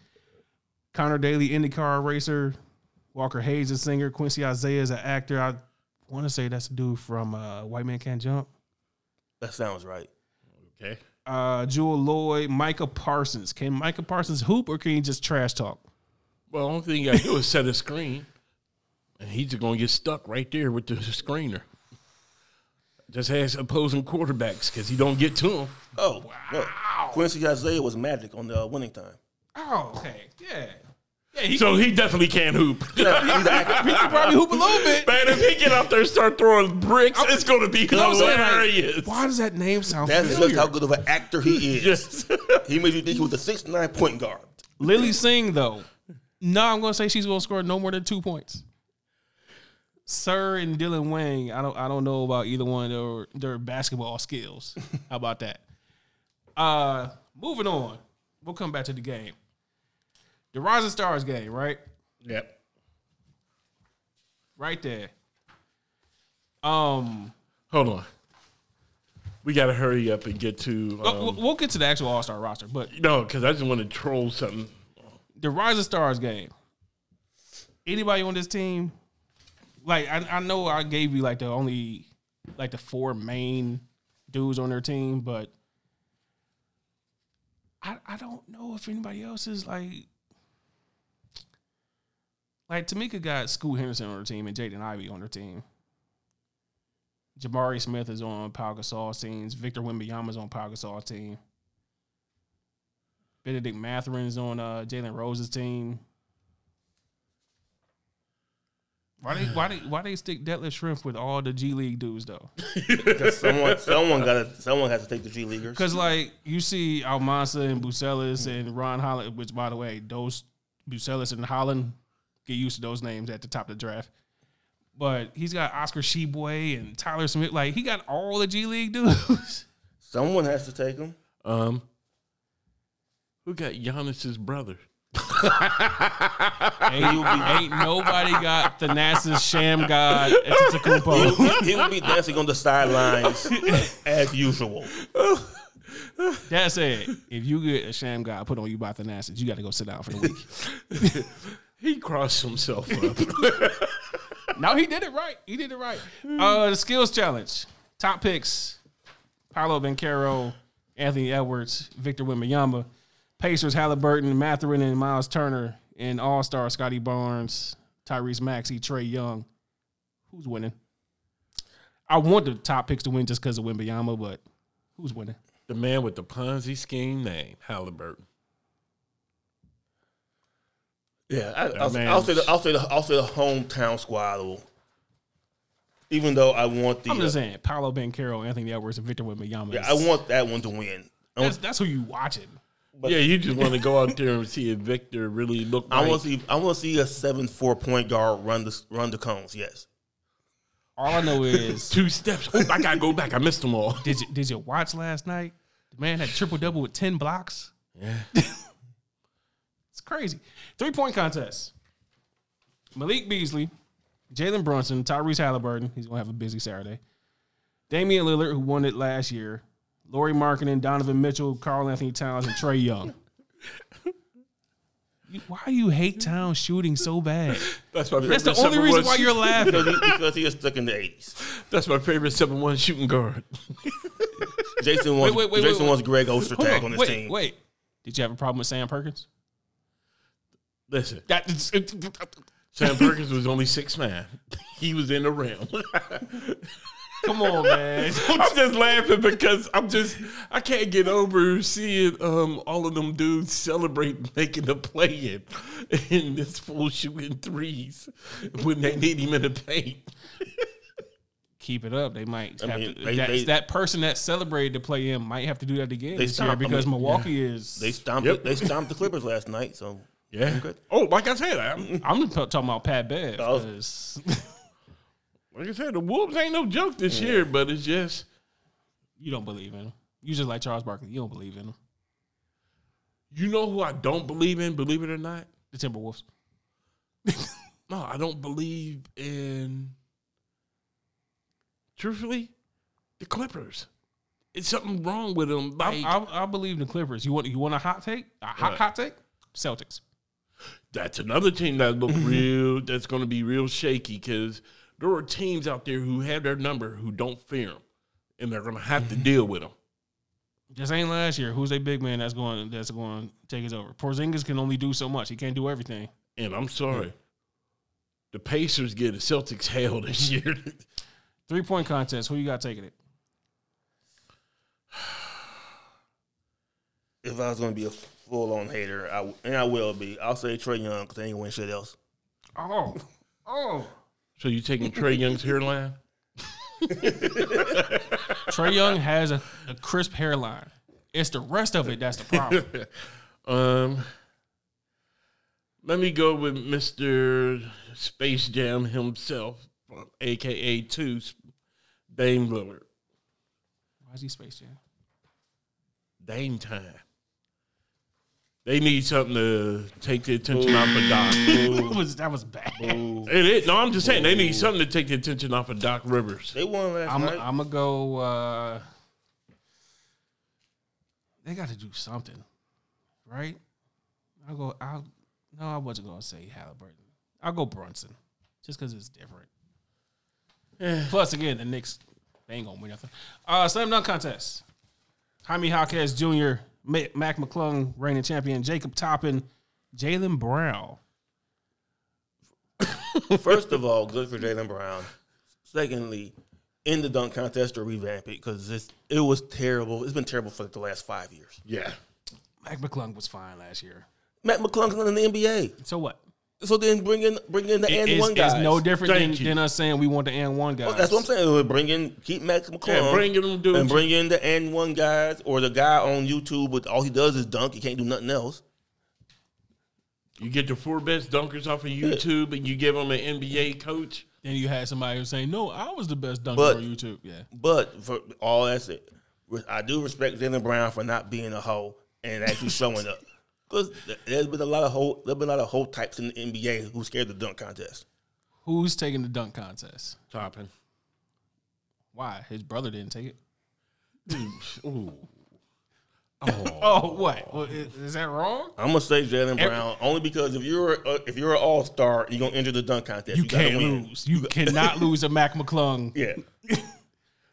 Connor Daly, IndyCar racer. Walker Hayes, a singer. Quincy Isaiah is an actor. I want to say that's a dude from uh, White Man Can't Jump. That sounds right. okay. Uh, Jewell Loyd, Micah Parsons. Can Micah Parsons hoop or can he just trash talk? Well, the only thing you got to do is set a screen, and he's going to get stuck right there with the screener. Just has opposing quarterbacks because he don't get to them. Oh, no. Quincy Isaiah was magic on the uh, winning time. Oh, okay. Yeah. Yeah, he, So he definitely can't hoop. Yeah, he's he can probably hoop a little bit. Man, if he get out there and start throwing bricks, it's going to be I'm saying, like, hilarious. why does that name sound That's familiar? just how good of an actor he is. Yes. He made you think he was a six nine point guard. Lilly Singh, though. No, I'm going to say she's going to score no more than two points. Sir and Dylan Wang, I don't, I don't know about either one of their, their basketball skills. How about that? Uh, moving on, we'll come back to the game. The Rising Stars game, right? yep. Right there. Um, Hold on. We got to hurry up and get to. we'll- Um, we'll get to the actual All Star roster, but no, because I just want to troll something. the Rising Stars game. Anybody on this team? Like I, I know I gave you like the only like the four main dudes on their team, but I I don't know if anybody else is like like Tamika got Scoot Henderson on her team and Jaden Ivey on her team. Jabari Smith is on Pau Gasol's teams. Victor Wembanyama's on Pau Gasol's team. Bennedict Mathurin's on uh, Jalen Rose's team. Why they why they why they stick Detlef Schrempf with all the G League dudes though? Because someone someone got someone has to take the G leaguers. Because like you see Almansa and Buzelis and Ron Holland, which by the way, those Buzelis and Holland get used to those names at the top of the draft. But he's got Oscar Tshiebwe and Tyler Smith. Like he got all the G League dudes. Someone has to take them. Um, who got Giannis's brother? Ain't, ain't nobody got the NASA's sham god at Tacumpo. He will be dancing on the sidelines as usual. That said, if you get a sham god put on you by Thanasis, you got to go sit down for the week. He crossed himself up. no, he did it right. He did it right. Uh, the skills challenge. Top picks: Paolo Banchero, Anthony Edwards, Victor Wembanyama, Pacers Halliburton, Mathurin, and Miles Turner, and All Star Scottie Barnes, Tyrese Maxey, Trae Young. Who's winning? I want the top picks to win just because of Wembanyama, but who's winning? the man with the Ponzi scheme name, Halliburton. Yeah, I, I'll, man- I'll say the I'll say the I'll say the hometown squad will. Even though I want the, I'm just uh, saying, Paolo Banchero, Anthony Edwards, and Victor Wembanyama. yeah, I want that one to win. That's, that's who you watching. Yeah, you just want to go out there and see if Victor really look. I Right. want to see I want to see a seven four point guard run the run the cones. Yes, All I know is, two steps. Oh, I gotta go back. I missed them all. did you did you watch last night? The man had triple double with ten blocks. Yeah. It's crazy. Three point contest. Malik Beasley, Jalen Brunson, Tyrese Halliburton. He's gonna have a busy Saturday. Damian Lillard, who won it last year. Lauri Markkanen, Donovan Mitchell, Karl Anthony Towns, and Trae Young. Why do you hate Towns shooting so bad? That's my favorite. That's the only reason why you're laughing. because he, because he is stuck in the eighties. That's my favorite seven one shooting guard. Jason wants wait, wait, Jason wait, wants Greg Ostertag Hold on his wait, team. wait. Did you have a problem with Sam Perkins? Listen, That is, Sam Perkins was only six man. He was in the rim. come on, man. I'm just laughing because I'm just I can't get over seeing um all of them dudes celebrate making the play in in this full shooting threes when they need him in the paint. keep it up. They might I have mean, to. they- that, they- that person that celebrated the play in might have to do that again They this year stopped. I because mean, Milwaukee is. They stomped Yep. they stomped the Clippers last night. So Yeah. good. Oh, like I said, I'm, I'm talking about Pat Bev. Like I said, the Wolves ain't no joke this year, but it's just you don't believe in them. You just like Charles Barkley. You don't believe in them. you know who I don't believe in, believe it or not. The Timberwolves. No, I don't believe in. Truthfully, the Clippers. It's something wrong with them. I, Like, I, I believe in the Clippers. You want you want a hot take? A hot hot take? Celtics. that's another team that look real. That's going to be real shaky because there are teams out there who have their number who don't fear them, and they're going to have to deal with them. This ain't last year. Who's a big man that's going that's going to take us over? Porzingis can only do so much. He can't do everything. And I'm sorry, the Pacers get the Celtics hell this year. Three point contest. Who you got taking it? if I was going to be a full on hater, I, w- and I will be, I'll say Trae Young because they ain't win shit else. Oh, oh. So you taking Trae Young's hairline? Trae Young has a, a crisp hairline. It's the rest of it that's the problem. Um, let me go with Mister Space Jam himself, aka Two, Dame Lillard. Why is he Space Jam? Dame time. They need something to take the attention off of Doc. That was that was bad. It is. No, I'm just saying they need something to take the attention off of Doc Rivers. They won last I'm night. I'm gonna go. Uh, they got to do something, right? I'll go. I'll no, I wasn't gonna say Halliburton. I'll go Brunson, just because it's different. Plus, again, the Knicks they ain't gonna win nothing. Uh, slam dunk contest. Jaime Jaquez Jr., Ma- Mac McClung, reigning champion, Jacob Toppin, Jaylen Brown. First of all, good for Jaylen Brown. Secondly, in the dunk contest to revamp it because it was terrible. It's been terrible for the last five years. Yeah. Mac McClung was fine last year. Matt McClung's not in the NBA, So what? So then bring in bring in the and It's, one it's guys. no different than, than us saying we want the N one guys. Well, that's what I'm saying. We'll bring in keep Max McClung Yeah, bring them dudes. and bring in the N one guys or the guy on YouTube with all he does is dunk. He can't do nothing else. You get the four best dunkers off of YouTube and you give them an NBA coach. Then you had somebody who's saying, "No, I was the best dunker But- on YouTube." Yeah, But for all that's it, I do respect Jaylen Brown for not being a hoe and actually showing up. Because there's been a lot of hoe, there's been a lot of hoe types in the NBA who scared the dunk contest. who's taking the dunk contest? Toppin. Why? His brother didn't take it. Ooh. Oh, what? Well, is, is that wrong? I'm gonna say Jaylen Brown only because if you're a, uh, if you're an all star, you're gonna enter the dunk contest. You, You, gotta can't win. lose. You cannot lose a Mac McClung. Yeah.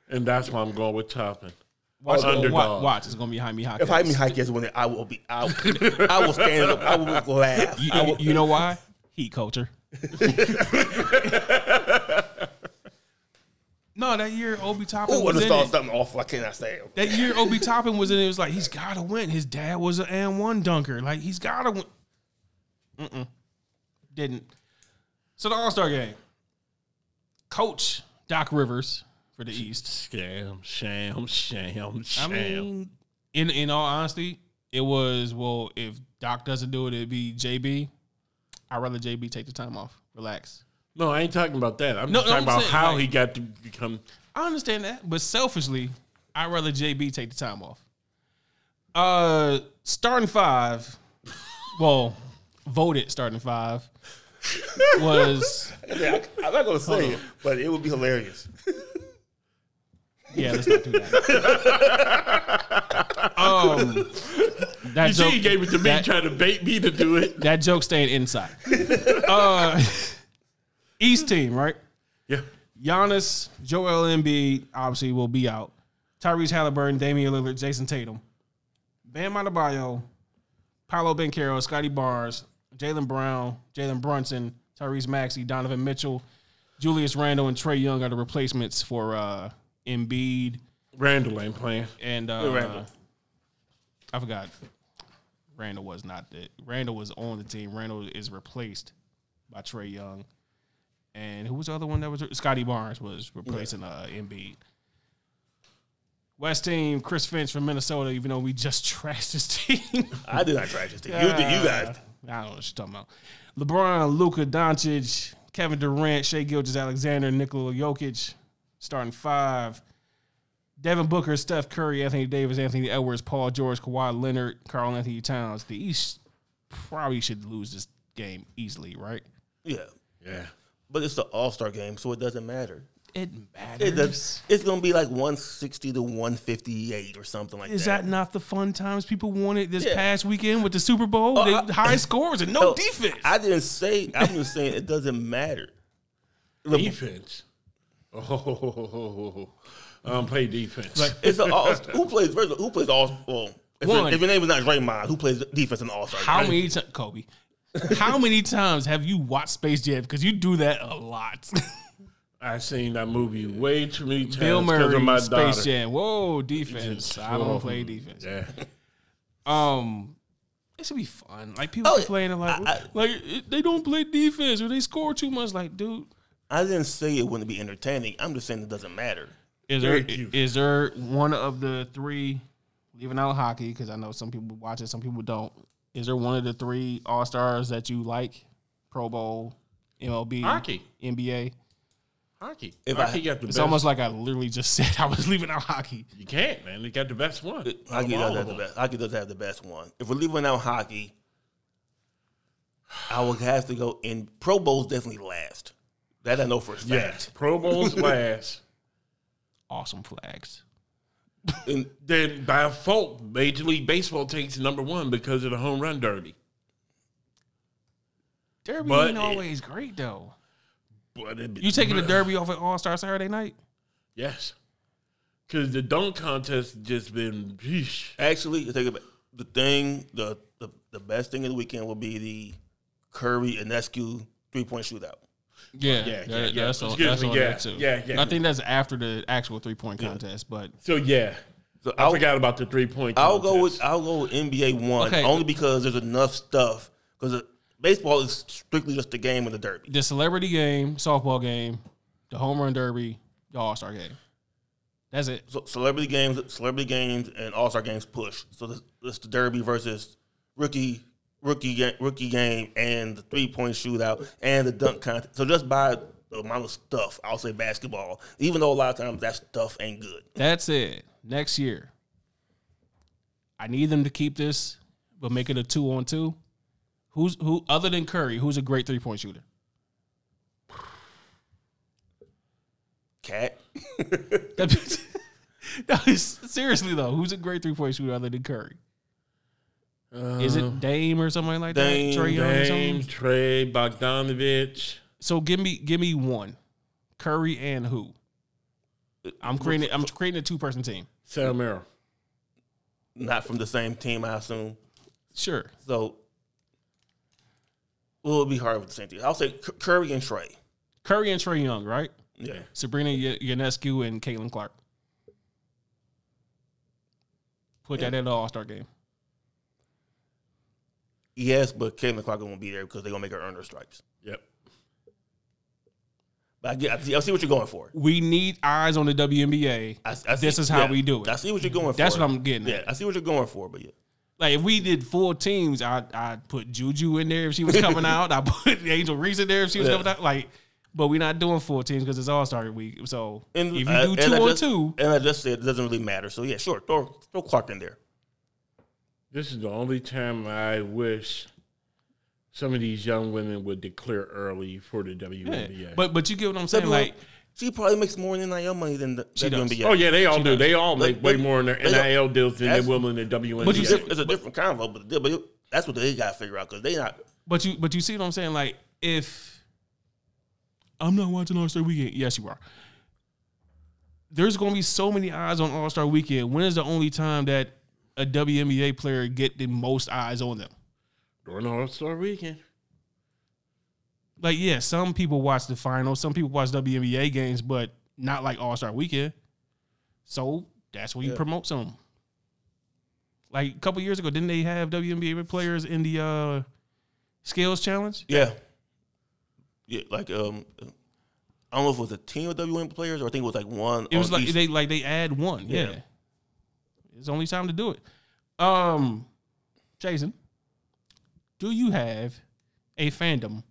And that's why I'm going with Toppin. Watch, Underdog. watch, watch. It's gonna be Jaime Jaquez. If Jaime Jaquez win it, I will be out. I will stand up. I will laugh. you, I will, you know why? Heat culture. no, that year Obi Toppin Ooh, I was just thought it. something awful. I cannot say it. That year Obi Toppin was in it. It was like he's got to win. His dad was an and one dunker. Like he's got to win. Mm. didn't. So the All Star game, Coach Doc Rivers for the East. Scam, sham, sham, sham. I mean, in in all honesty, it was well. If Doc doesn't do it, it'd be JB. I'd rather JB take the time off, relax. no, I ain't talking about that. I'm No, just no, talking I'm about saying, how like- he got to become. I understand that, but selfishly, I'd rather JB take the time off. Uh, starting five, well, voted starting five was Yeah, I, am not gonna say it, but it would be hilarious. yeah. Let's not do that. um, that You see, joke he gave it to me, that- trying to bait me to do it. That joke staying inside. uh, East team, right? Yeah. Giannis, Joel Embiid obviously will be out. Tyrese Halliburton, Damian Lillard, Jayson Tatum, Bam Adebayo, Paolo Banchero, Scottie Barnes, Jaylen Brown, Jalen Brunson, Tyrese Maxey, Donovan Mitchell, Julius Randle, and Trae Young are the replacements for uh, Embiid Randle ain't playing. and uh, Randle. I forgot. Randle was not the Randle was on the team. Randle is replaced by Trae Young, and who was the other one that was Scottie Barnes was replacing uh, Embiid. West team, Chris Finch from Minnesota. Even though we just trashed his team, I did not trash his team. You, did, you guys. Uh, I don't know what you're talking about. LeBron, Luka Doncic, Kevin Durant, Shai Gilgeous Alexander, Nikola Jokic, starting five. Devin Booker, Steph Curry, Anthony Davis, Anthony Edwards, Paul George, Kawhi Leonard, Karl Anthony Towns. The East probably should lose this game easily, right? Yeah, Yeah. but it's the All Star game, so it doesn't matter. It matters. It does, it's gonna be like 160 to 158 or something like Is that. that not the fun times people wanted this Yeah. past weekend with the Super Bowl? Oh, They- I- high scores and no No, defense. I didn't say. I'm just saying it doesn't matter. Le- Defense. Oh, um, play defense. It's a all, who plays first, who plays all. Well, if, One. your, if your name is not Draymond, who plays defense in the All Star? How many times, Kobe? How many times have you watched Space Jam? Because you do that a lot. I've seen that movie way too many times Bill because Murray, of my Space daughter. Jam. Whoa, defense. I don't play defense. Yeah. Um, it should be fun. Like people Oh, complaining like, I- I- like it- they don't play defense or they score too much. Like, dude, I didn't say it wouldn't be entertaining. I'm just saying it doesn't matter. is there Thank you. is there one of the three leaving out hockey? Because I know some people watch it, some people don't. Is there one of the three All Stars that you like? Pro Bowl, MLB, Hockey. NBA. Hockey. If Hockey I- got the It's best. almost like I literally just said I was leaving out hockey. you can't, man. You got the best one. Hockey Out does have the best. Hockey does have the best one. If we're leaving out hockey, I would have to go in. Pro Bowl's definitely last. That I know for a Yeah. fact. Pro Bowl's last. Awesome flags. And Then by default, Major League Baseball takes number one because of the home run derby. Derby But ain't it- always great though. But it, You taking the Derby off at All Star Saturday night? Yes. Because the dunk contest just been. Sheesh. actually, to take it back, the thing, the, the the best thing of the weekend will be the Curry and Escu three point shootout. Yeah, Yeah, that- yeah, yeah. That's on, Excuse that's me, on yeah, there too. yeah, yeah. I think that's after the actual three point contest, but So yeah, So I I'll, forgot about the three point. I'll go with I'll go with NBA one Okay. only because there's enough stuff because uh, baseball is strictly just the game of the derby. the celebrity game, softball game, the home run derby, the All Star game. That's it. So celebrity games, celebrity games, and All Star games push. So this, this the Derby versus rookie, rookie, ga- rookie game, and the three point shootout and the dunk contest. So just by the amount of stuff, I'll say basketball. Even though a lot of times that stuff ain't good. That's it. Next year, I need them to keep this, but make it a two on two. Who's who other than Curry? Who's a great three point shooter? Cat, That- no, seriously though, who's a great three point shooter other than Curry? Is it Dame or something like Dame, that? Trae Young or Uh, Dame, something? Trae, Bogdanovich. So give me give me one, Curry and who? I'm creating I'm creating a two person team. Sam Merrill. not from the same team, I assume. Sure. So, well, it'll be hard with the same team. I'll say Cur- Curry and Trae. Curry and Trae Young, right? Yeah, Sabrina Y- Ionescu and Caitlin Clark. Put that in the All Star game. Yes, but Caitlin Clark won't be there because they're gonna make her earn her stripes. Yep. But I get, I see, I see what you're going for. We need eyes on the WNBA. I, I see, This is how we do it. I see what you're going for. That's what I'm getting Yeah, at. I see what you're going for, but yeah. Like if we did four teams, I I'd put Juju in there if she was coming out. I put Angel Reese in there if she was Yeah. coming out. Like, but we're not doing four teams because it's All Star week. So And if you do and two on just- two, and I just said it doesn't really matter. So yeah, sure, throw throw Clark in there. This is the only time I wish some of these young women would declare early for the yeah. WNBA. but but you get what I'm saying? Like she probably makes more in NIL money than the She does. WNBA. oh yeah, they all She do. does. They all make But- way but- more in their NIL deals than they that's- will in the WNBA. But you It's, it's a different convo, but, but that's what they got to figure out because they not. But you but you see what I'm saying? Like if I'm not watching All Star Weekend, yes you are. There's going to be so many eyes on All Star Weekend. When is the only time that a WNBA player get the most eyes on them? during All Star Weekend. Like yeah, some people watch the finals, some people watch WNBA games, but not like All Star Weekend. So that's where you Yeah. promote some. Like a couple years ago, didn't they have WNBA players in the uh, Scales Challenge? Yeah, yeah. Like um, I don't know if it was a team of WNBA players or I think it was like one. It was like each- they like they add one. Yeah. Yeah. It's only time to do it. Um Jason, do you have a fandom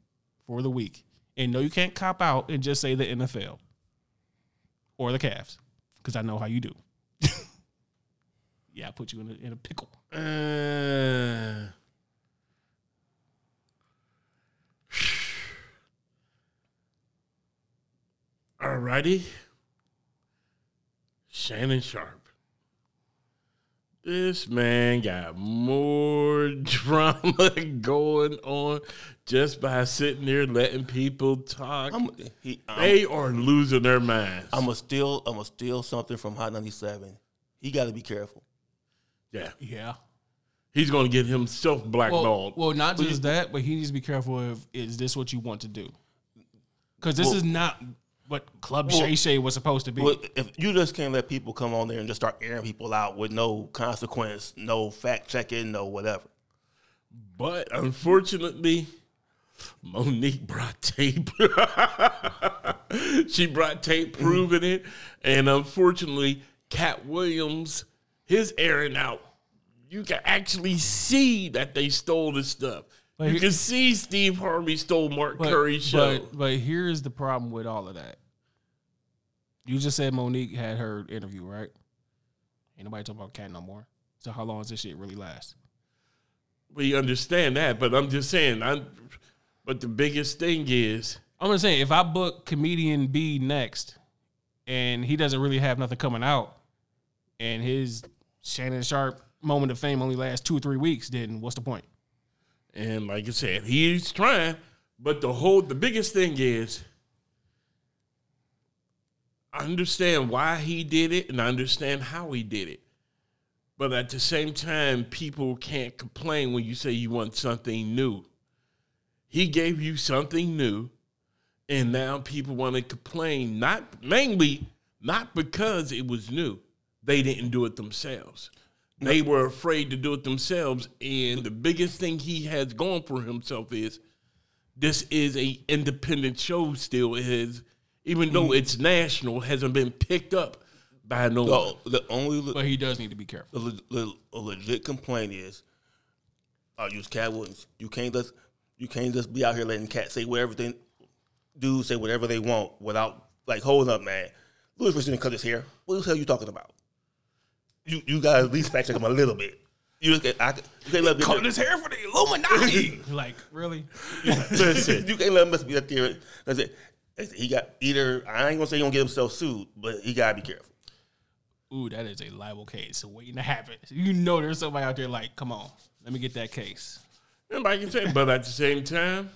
for the week? And no, you can't cop out and just say the NFL or the Cavs, because I know how you do. yeah, I put you in a, in a pickle. Uh, Alrighty. Shannon Sharpe. This man got more drama going on just by sitting there letting people talk. I'm, he, I'm, they are losing their minds. I'm gonna steal. I'm gonna steal something from Hot 97. He got to be careful. yeah. Yeah. He's going to get himself Well, blackballed. well, not just that, but he needs to be careful of is this what you want to do? Because this Well- is not what Club Well- Shay Shay was supposed to be. Well, if you just can't let people come on there and just start airing people out with no consequence, no fact checking, no whatever. But unfortunately, Mo'Nique brought tape. she brought tape proving it. And unfortunately, Katt Williams, his airing out, you can actually see that they stole the stuff. But you can see Steve Harvey stole Mark But, Curry's show. but but here's the problem with all of that. You just said Mo'Nique had her interview, right? Ain't nobody talking about Katt no more. So how long does this shit really last? we understand that, but I'm just saying. I'm, but the biggest thing is, I'm just saying if I book comedian B next, and he doesn't really have nothing coming out, and his Shannon Sharpe moment of fame only lasts two or three weeks, then what's the point? And like I said, he's trying, but the whole the biggest thing is I understand why he did it and I understand how he did it. But at the same time, people can't complain when you say you want something new. He gave you something new, and now people want to complain, not mainly not because it was new. They didn't do it themselves. They were afraid to do it themselves. And the biggest thing he has going for himself is this is a independent show still. It has, even though it's national, hasn't been picked up by no one. The, the only le- But he does need to be careful. the, le- le- a legit complaint is, I'll use Katt Williams. You can't just you can't just be out here letting Katt say whatever they do, say whatever they want without like holding up, man. Louis Richardson cut his hair. What the hell are you talking about? You you got to at least fact check him a little bit. You just can't, I, you can't let him Cutting his hair for the Illuminati. like really? Listen, you can't let him be up there. That's it. He got either I ain't gonna say he gonna get himself sued, but he gotta be careful. Ooh, that is a liable case waiting to happen. You know, there's somebody out there like, come on, let me get that case. and like I said, but at the same time,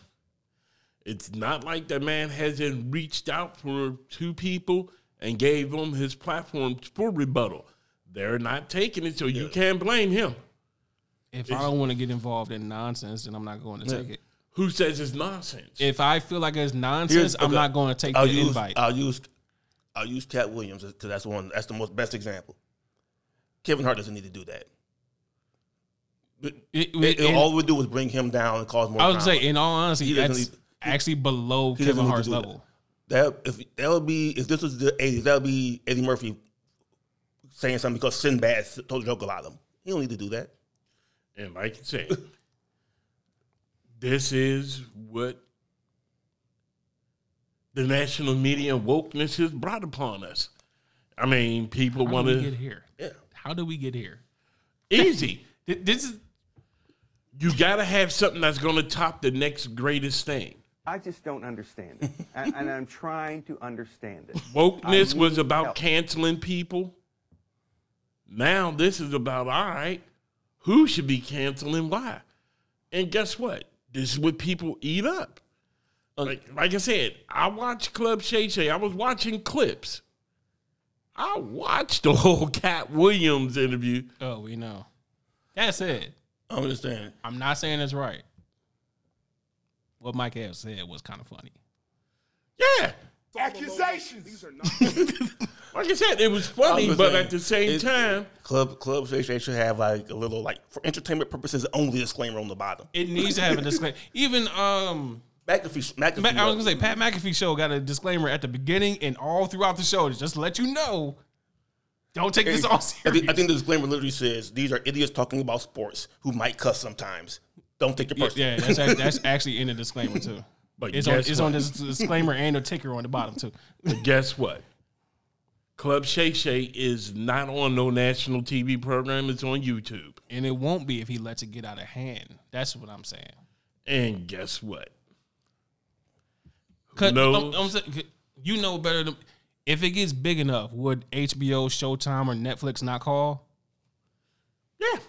it's not like the man hasn't reached out for two people and gave them his platform for rebuttal. They're not taking it, so you can't blame him. If I don't want to get involved in nonsense, then I'm not going to take it. Who says it's nonsense? If I feel like it's nonsense, Here's- I'm okay. not going to take I'll the use invite. I'll use I'll use Katt Williams because that's the one that's the most best example. Kevin Hart doesn't need to do that. It, It- it- and- all it would do is bring him down and cause more. I was gonna drama. say, in all honesty, He that's need- actually below Kevin Hart's do that. level. That if that would be if this was the eighties, that would be Eddie Murphy saying something because Sinbad told a joke about him. He don't need to do that. And like I said, this is what the national media wokeness has brought upon us. I mean, people want to get here? Yeah. How do we get here? easy. This is You got to have something that's going to top the next greatest thing. I just don't understand it. and, and I'm trying to understand it. Wokeness was about help. canceling people. Now this is about all right, who should be canceling why? And guess what? This is what people eat up. Uh, like, like I said, I watched Club Shay Shay. I was watching clips. I watched the whole Katt Williams interview. oh, we know. That's it. I understand. I'm not saying it's right. What Mike Evans said was kind of funny. Yeah, Accusations. These are not. like I said, it was funny, but saying, at the same it- time, Club Club Shay Shay should have like a little like for entertainment purposes only disclaimer on the bottom. It needs to have a disclaimer. Even um, McAfee, McAfee Ma- I was gonna say Pat McAfee show got a disclaimer at the beginning and all throughout the show to just let you know. Don't take this all I think, I think the disclaimer literally says these are idiots talking about sports who might cuss sometimes. Don't take it Yeah, personally. yeah, that's that's actually in the disclaimer too. but It's on guess it's on this disclaimer and a ticker on the bottom too. But guess what? Club Shay Shay is not on no national TV program. It's on YouTube. And it won't be if he lets it get out of hand. That's what I'm saying. And guess what? Knows? I'm, I'm saying, you know better than if it gets big enough, would HBO, Showtime, or Netflix not call? Yeah.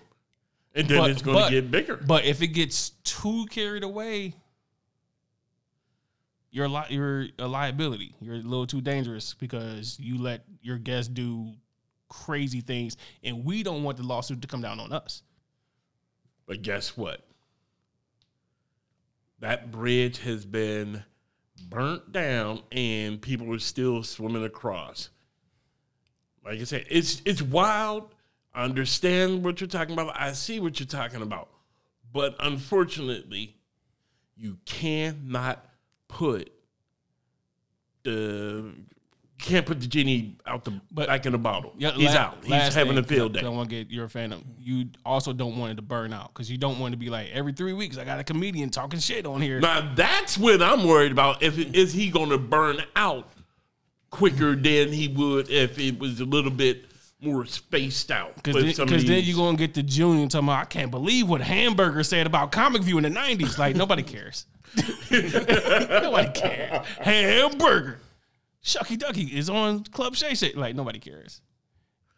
And then But- it's going to get bigger. But if it gets too carried away, you're a li- you're a uh, liability. You're a little too dangerous because you let your guests do crazy things, and we don't want the lawsuit to come down on us. But guess what? That bridge has been burnt down and people are still swimming across. Like I said, it's it's wild. I understand what you're talking about. I see what you're talking about. But unfortunately, you cannot put the can't put the genie out the But- back in the bottle. Yeah, He's la- out. He's having a field day. don't want to get you're a fan of. You also don't want it to burn out because you don't want to be like every three weeks I got a comedian talking shit on here. Now that's what I'm worried about. If is he going to burn out quicker than he would if it was a little bit more spaced out? Because with then, some of 'cause then you're gonna get the junior talking about I can't believe what Hamburger said about Comic View in the '90s. Like nobody cares. nobody cares. Hamburger, Shucky Ducky is on Club Shay Shay. Like nobody cares.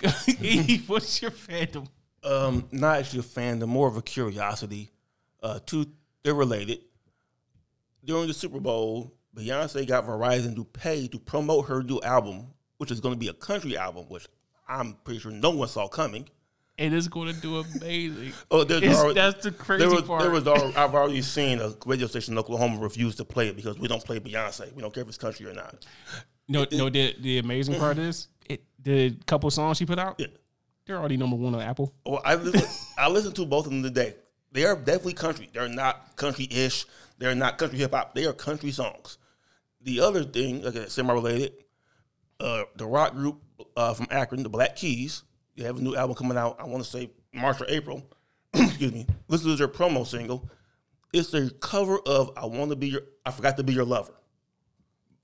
E, What's your fandom? Um, not actually a fandom, more of a curiosity. Uh, two, they're related. During the Super Bowl, Beyonce got Verizon to pay to promote her new album, which is going to be a country album, which I'm pretty sure no one saw coming. And it's going to do amazing. Oh, there's already, that's the crazy there was, part. There was al- I've already seen a radio station in Oklahoma refuse to play it because we don't play Beyonce. We don't care if it's country or not. No, no. The, the amazing part is it. The couple songs she put out, Yeah. they're already number one on Apple. Well, I listen, I listened to both of them today. They are definitely country. They're not country-ish. They're not country hip hop. They are country songs. The other thing, like I semi-related, uh, the rock group uh, from Akron, the Black Keys, they have a new album coming out. I want to say March or April. Excuse me. This is their promo single. It's a cover of "I Want to Be Your," I forgot to be your lover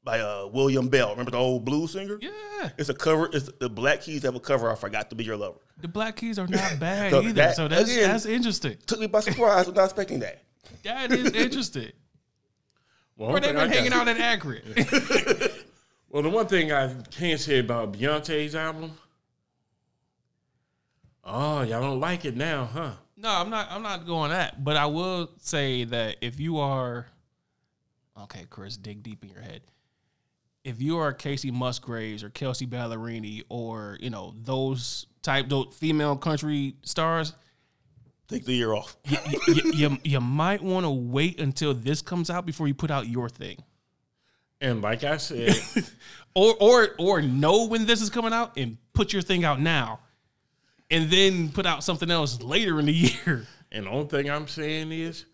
by uh, William Bell. Remember the old blues singer? Yeah, It's a cover. It's the Black Keys have a cover. Of I forgot to be your lover. the Black Keys are not bad So either. that- so that's again- that's interesting. Took me by surprise. was not expecting that. That is interesting. Well, Where they been hanging out at Akron? Well, the one thing I can say about Beyonce's album, oh, y'all don't like it now, huh? no, I'm not. I'm not going that. But I will say that if you are, okay, Chris, dig deep in your head. If you are Kacey Musgraves or Kelsea Ballerini or you know those type those female country stars, Take the year off. you, you, you, you might want to wait until this comes out before you put out your thing. And like I said, or or or know when this is coming out and put your thing out now, and then put out something else later in the year. And the only thing I'm saying is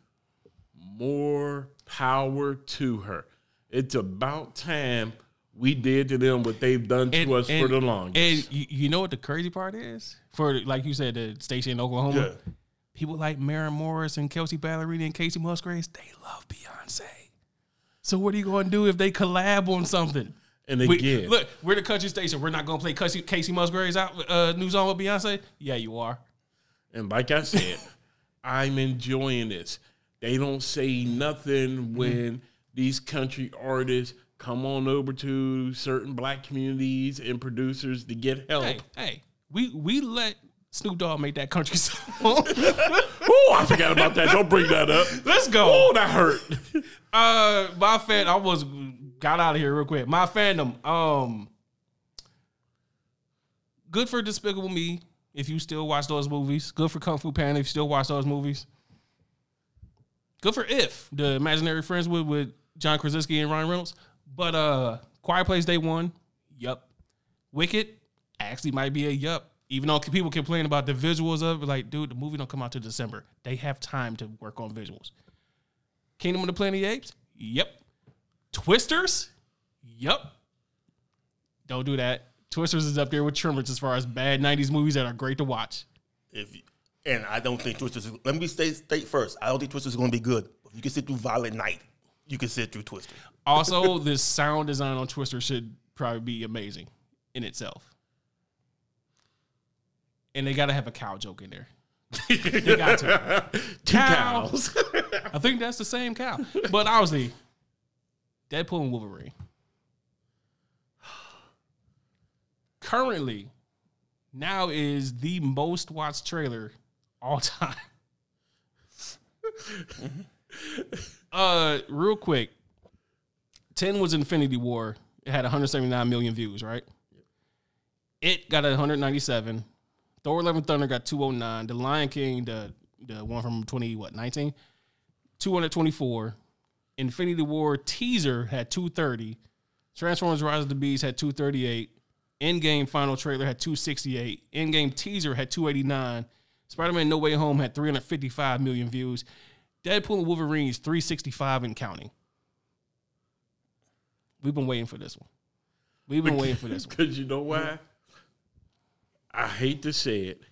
more power to her. It's about time we did to them what they've done to us for the longest. And you, you know what the crazy part is? For like you said, the station in Oklahoma, Yeah. people like Maren Morris and Kelsea Ballerini and Kacey Musgraves, they love Beyonce. So what are you going to do if they collab on something? And We- again, look, we're the country station. We're not going to play Kacey, Kacey Musgraves out uh, new song with Beyonce. Yeah, you are. And like I said, I'm enjoying this. They don't say nothing when these country artists come on over to certain black communities and producers to get help. Hey, hey, we we let Snoop Dogg made that country song. Oh, I forgot about that. Don't bring that up. Let's go. Oh, that hurt. Uh, my fan, I was got out of here real quick. My fandom, um, good for Despicable Me if you still watch those movies. Good for Kung Fu Panda if you still watch those movies. Good for If the Imaginary Friends with with John Krasinski and Ryan Reynolds. But uh, Quiet Place Day One, yup. Wicked actually might be a yup. Even though people complain about the visuals of it, like, dude, the movie don't come out till December. They have time to work on visuals. Kingdom of the Planet of the Apes? Yep. Twisters? Yep. Don't do that. Twisters is up there with Tremors as far as bad 90s movies that are great to watch. If you, and I don't think Twisters. Let me state state first. I don't think Twisters is going to be good. If you can sit through Violent Night, you can sit through Twister. Also, the sound design on Twister should probably be amazing in itself. And they got to have a cow joke in there. they got to. Two Cow. cows. I think that's the same cow. But obviously, Deadpool and Wolverine. Currently, now is the most watched trailer all time. uh, real quick, 10 was Infinity War. It had 179 million views, right? It got 197. Thor: Love and Thunder got 209. The Lion King, the the one from 20 what 19, 224. Infinity War teaser had 230. Transformers: Rise of the Beast had 238. Endgame final trailer had 268. Endgame teaser had 289. Spider-Man: No Way Home had 355 million views. Deadpool and Wolverine is 365 and counting. We've been waiting for this one. We've been waiting for this one. Because you know why? I hate to say it.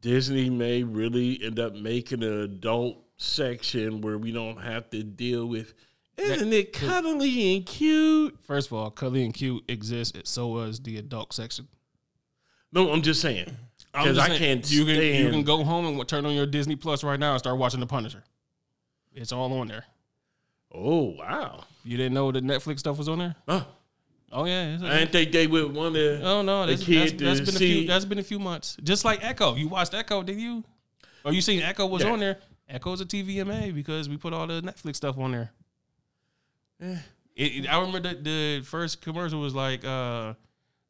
Disney may really end up making an adult section where we don't have to deal with isn't it cuddly and cute? First of all, cuddly and Q exists. So does the adult section. No, I'm just saying. Because I can't you can you can go home and turn on your Disney Plus right now and start watching The Punisher. It's all on there. Oh wow. You didn't know the Netflix stuff was on there? Huh. Oh yeah. I didn't think they would want to. oh no, the that's, kid that's, that's been a few. That's been a few months. Just like Echo. You watched Echo, did you? Or you seen Echo was Yeah. on there? Echo's a TVMA because we put all the Netflix stuff on there. Eh. It, it- I remember the, the first commercial was like, uh,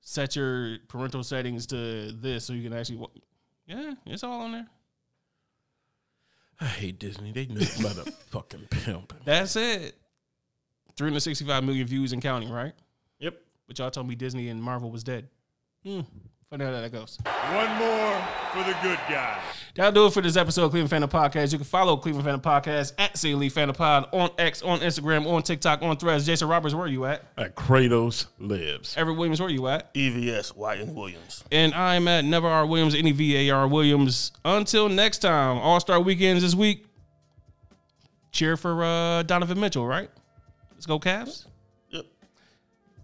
set your parental settings to this so you can actually. Wa- yeah, it's all on there. I hate Disney. They know about a fucking pimp. That's it. 365 million views and counting, right? Yep. But y'all told me Disney and Marvel was dead. Hmm. Funny how that goes. One more for the good guys. That'll do it for this episode of Cleveland Phantom Podcast. You can follow Cleveland Phantom Podcast at City League Phantom Pod on X, on Instagram, on TikTok, on Threads. Jason Roberts, where are you at? At Kratos lives. Everett Williams, where are you at? EVS Wyatt Williams. And I'm at Never R Williams, any VAR Williams. Until next time, All Star Weekends this week. Cheer for uh, Donovan Mitchell, right? Let's go, Cavs.